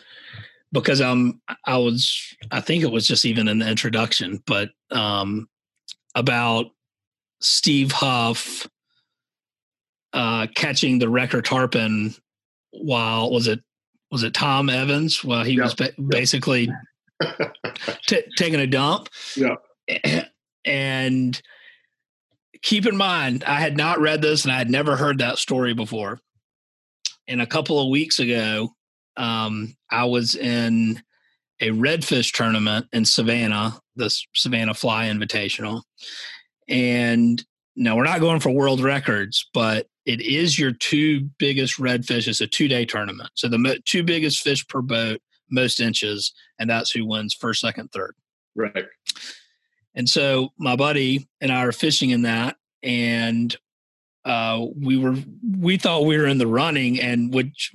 [SPEAKER 1] because I'm I was I think it was just even in the introduction, but um, about Steve Huff uh, catching the wrecker tarpon while was it was it Tom Evans while he was ba- basically t- taking a dump.
[SPEAKER 2] Yeah.
[SPEAKER 1] And keep in mind, I had not read this and I had never heard that story before. And a couple of weeks ago, um, I was in a redfish tournament in Savannah, the Savannah Fly Invitational. And now we're not going for world records, but it is your two biggest redfish. It's a two day tournament. So the mo- two biggest fish per boat, most inches, and that's who wins first, second, third.
[SPEAKER 2] Right.
[SPEAKER 1] And so my buddy and I are fishing in that, and uh, we were we thought we were in the running, and which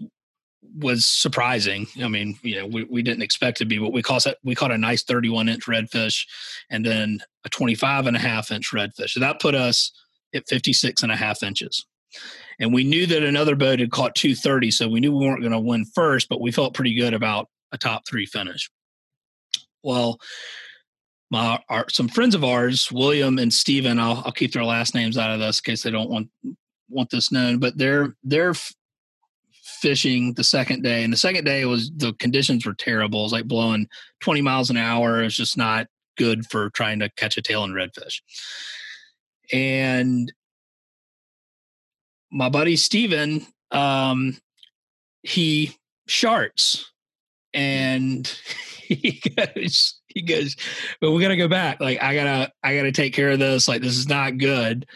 [SPEAKER 1] was surprising. I mean, you know, we, we didn't expect to be, but we caught we caught a nice 31 inch redfish and then a 25 and a half inch redfish. So that put us at 56 and a half inches. And we knew that another boat had caught 230, so we knew we weren't going to win first, but we felt pretty good about a top three finish. Well, my our, some friends of ours, William and Stephen, I'll, I'll keep their last names out of this in case they don't want want this known, but they're they're fishing the second day, and the second day was the conditions were terrible. It was like blowing 20 miles an hour. It's just not good for trying to catch a tail and redfish. And my buddy Steven, um, he sharts and he goes, he goes, but we gotta go back. Like I gotta, I gotta take care of this. Like this is not good.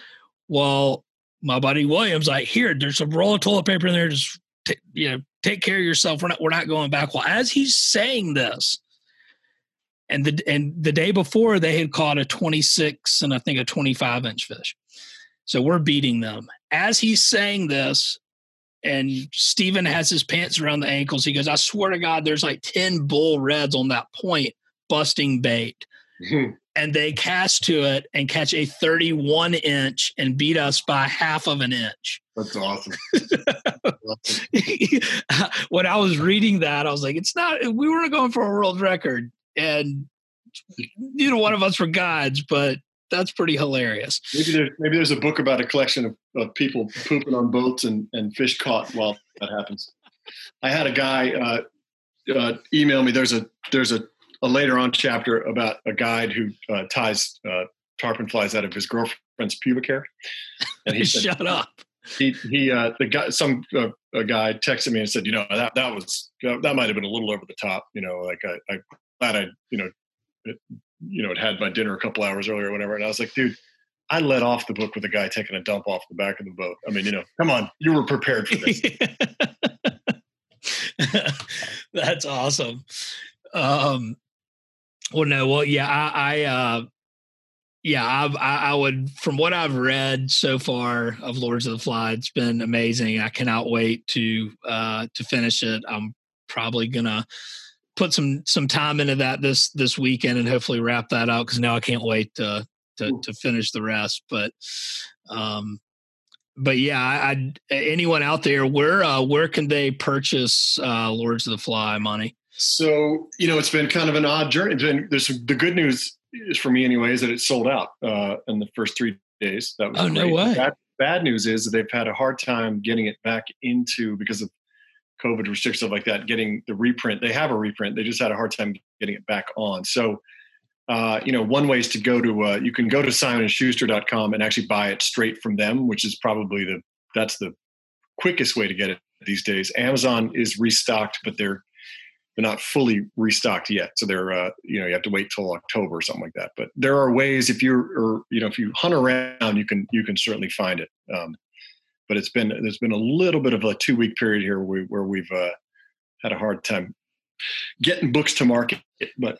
[SPEAKER 1] Well, my buddy Williams, like here, there's a roll of toilet paper in there. Just t- you know, take care of yourself. We're not, we're not going back. Well, as he's saying this, and the and the day before they had caught a 26 and I think a 25 inch fish. So we're beating them. As he's saying this, and Steven has his pants around the ankles, he goes, I swear to God, there's like 10 bull reds on that point busting bait. Mm-hmm. And they cast to it and catch a 31 inch and beat us by half of an inch.
[SPEAKER 2] That's awesome.
[SPEAKER 1] when I was reading that, I was like, it's not, we weren't going for a world record. And neither one of us were gods, but that's pretty hilarious.
[SPEAKER 2] Maybe there's maybe there's a book about a collection of, of people pooping on boats and, and fish caught while that happens. I had a guy uh, uh, email me. There's a there's a, a, later on chapter about a guide who uh, ties uh, tarpon flies out of his girlfriend's pubic hair.
[SPEAKER 1] And he said, "Shut up."
[SPEAKER 2] He he uh, the guy some uh, a guy texted me and said, you know that that was that might have been a little over the top. You know, like I, I glad I you know you know, had had my dinner a couple hours earlier or whatever. And I was like, dude, I let off the book with a guy taking a dump off the back of the boat. I mean, you know, come on, you were prepared for this.
[SPEAKER 1] That's awesome. Um, well, no, well, yeah, I, I uh, yeah, I've, I, I would, from what I've read so far of Lords of the Fly, it's been amazing. I cannot wait to, uh, to finish it. I'm probably gonna put some some time into that this this weekend and hopefully wrap that out because now I can't wait to to, to finish the rest. But um, but yeah, I, I anyone out there, where uh, where can they purchase uh, Lords of the Fly Monte?
[SPEAKER 2] So you know, it's been kind of an odd journey. Been, there's the good news is for me, anyways, that it sold out uh, in the first three days. That was
[SPEAKER 1] oh great. no way.
[SPEAKER 2] Bad, bad news is that they've had a hard time getting it back into because of COVID restrictions, stuff like that, getting the reprint. They have a reprint. They just had a hard time getting it back on. So, uh, you know, one way is to go to uh, you can go to SimonandSchuster.com and actually buy it straight from them, which is probably the that's the quickest way to get it these days. Amazon is restocked, but they're they're not fully restocked yet. So they're uh, you know you have to wait till October or something like that. But there are ways if you're or you know if you hunt around, you can you can certainly find it. Um, but it's been there's been a little bit of a two week period here where, we, where we've uh, had a hard time getting books to market. But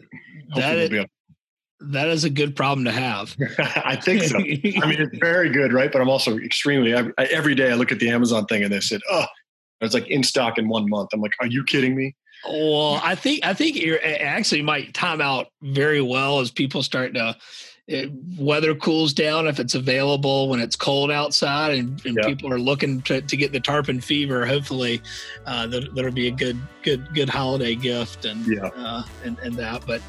[SPEAKER 1] that is, we'll that is a good problem to have.
[SPEAKER 2] I think so. I mean, it's very good, right? But I'm also extremely I, every day I look at the Amazon thing and they said, oh, it's like in stock in one month. I'm like, are you kidding me?
[SPEAKER 1] Well, I think I think it actually might time out very well as people start to it, weather cools down if it's available when it's cold outside and, and yeah. people are looking to, to get the tarpon fever hopefully uh, that, that'll be a good good good holiday gift and yeah. uh, and, and that but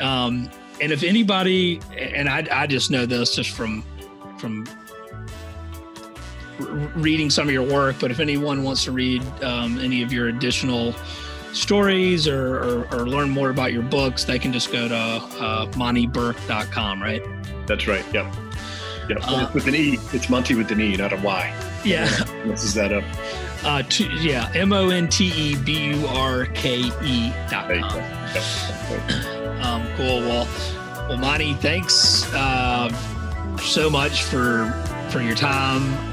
[SPEAKER 1] um, and if anybody and I, I just know this just from from reading some of your work but if anyone wants to read um, any of your additional stories or, or, or, learn more about your books, they can just go to uh, monteburke.com, right?
[SPEAKER 2] That's right. Yep. Yep. Uh, with an E. It's Monte with an E, not a Y.
[SPEAKER 1] Yeah.
[SPEAKER 2] Messes that up.
[SPEAKER 1] Uh, to, yeah. M O N T E B U R K E dot com. Yep. Um, cool. Well, well, Monte, thanks uh, so much for for your time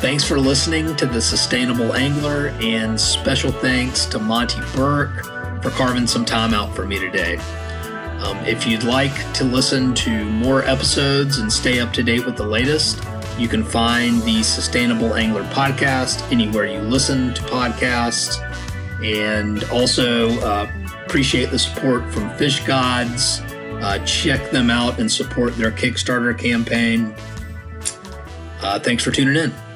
[SPEAKER 1] Thanks for listening to The Sustainable Angler, and special thanks to Monte Burke for carving some time out for me today. Um, if you'd like to listen to more episodes and stay up to date with the latest, you can find the Sustainable Angler podcast anywhere you listen to podcasts. And also uh, appreciate the support from Fish Gods. Uh, check them out and support their Kickstarter campaign. Uh, thanks for tuning in.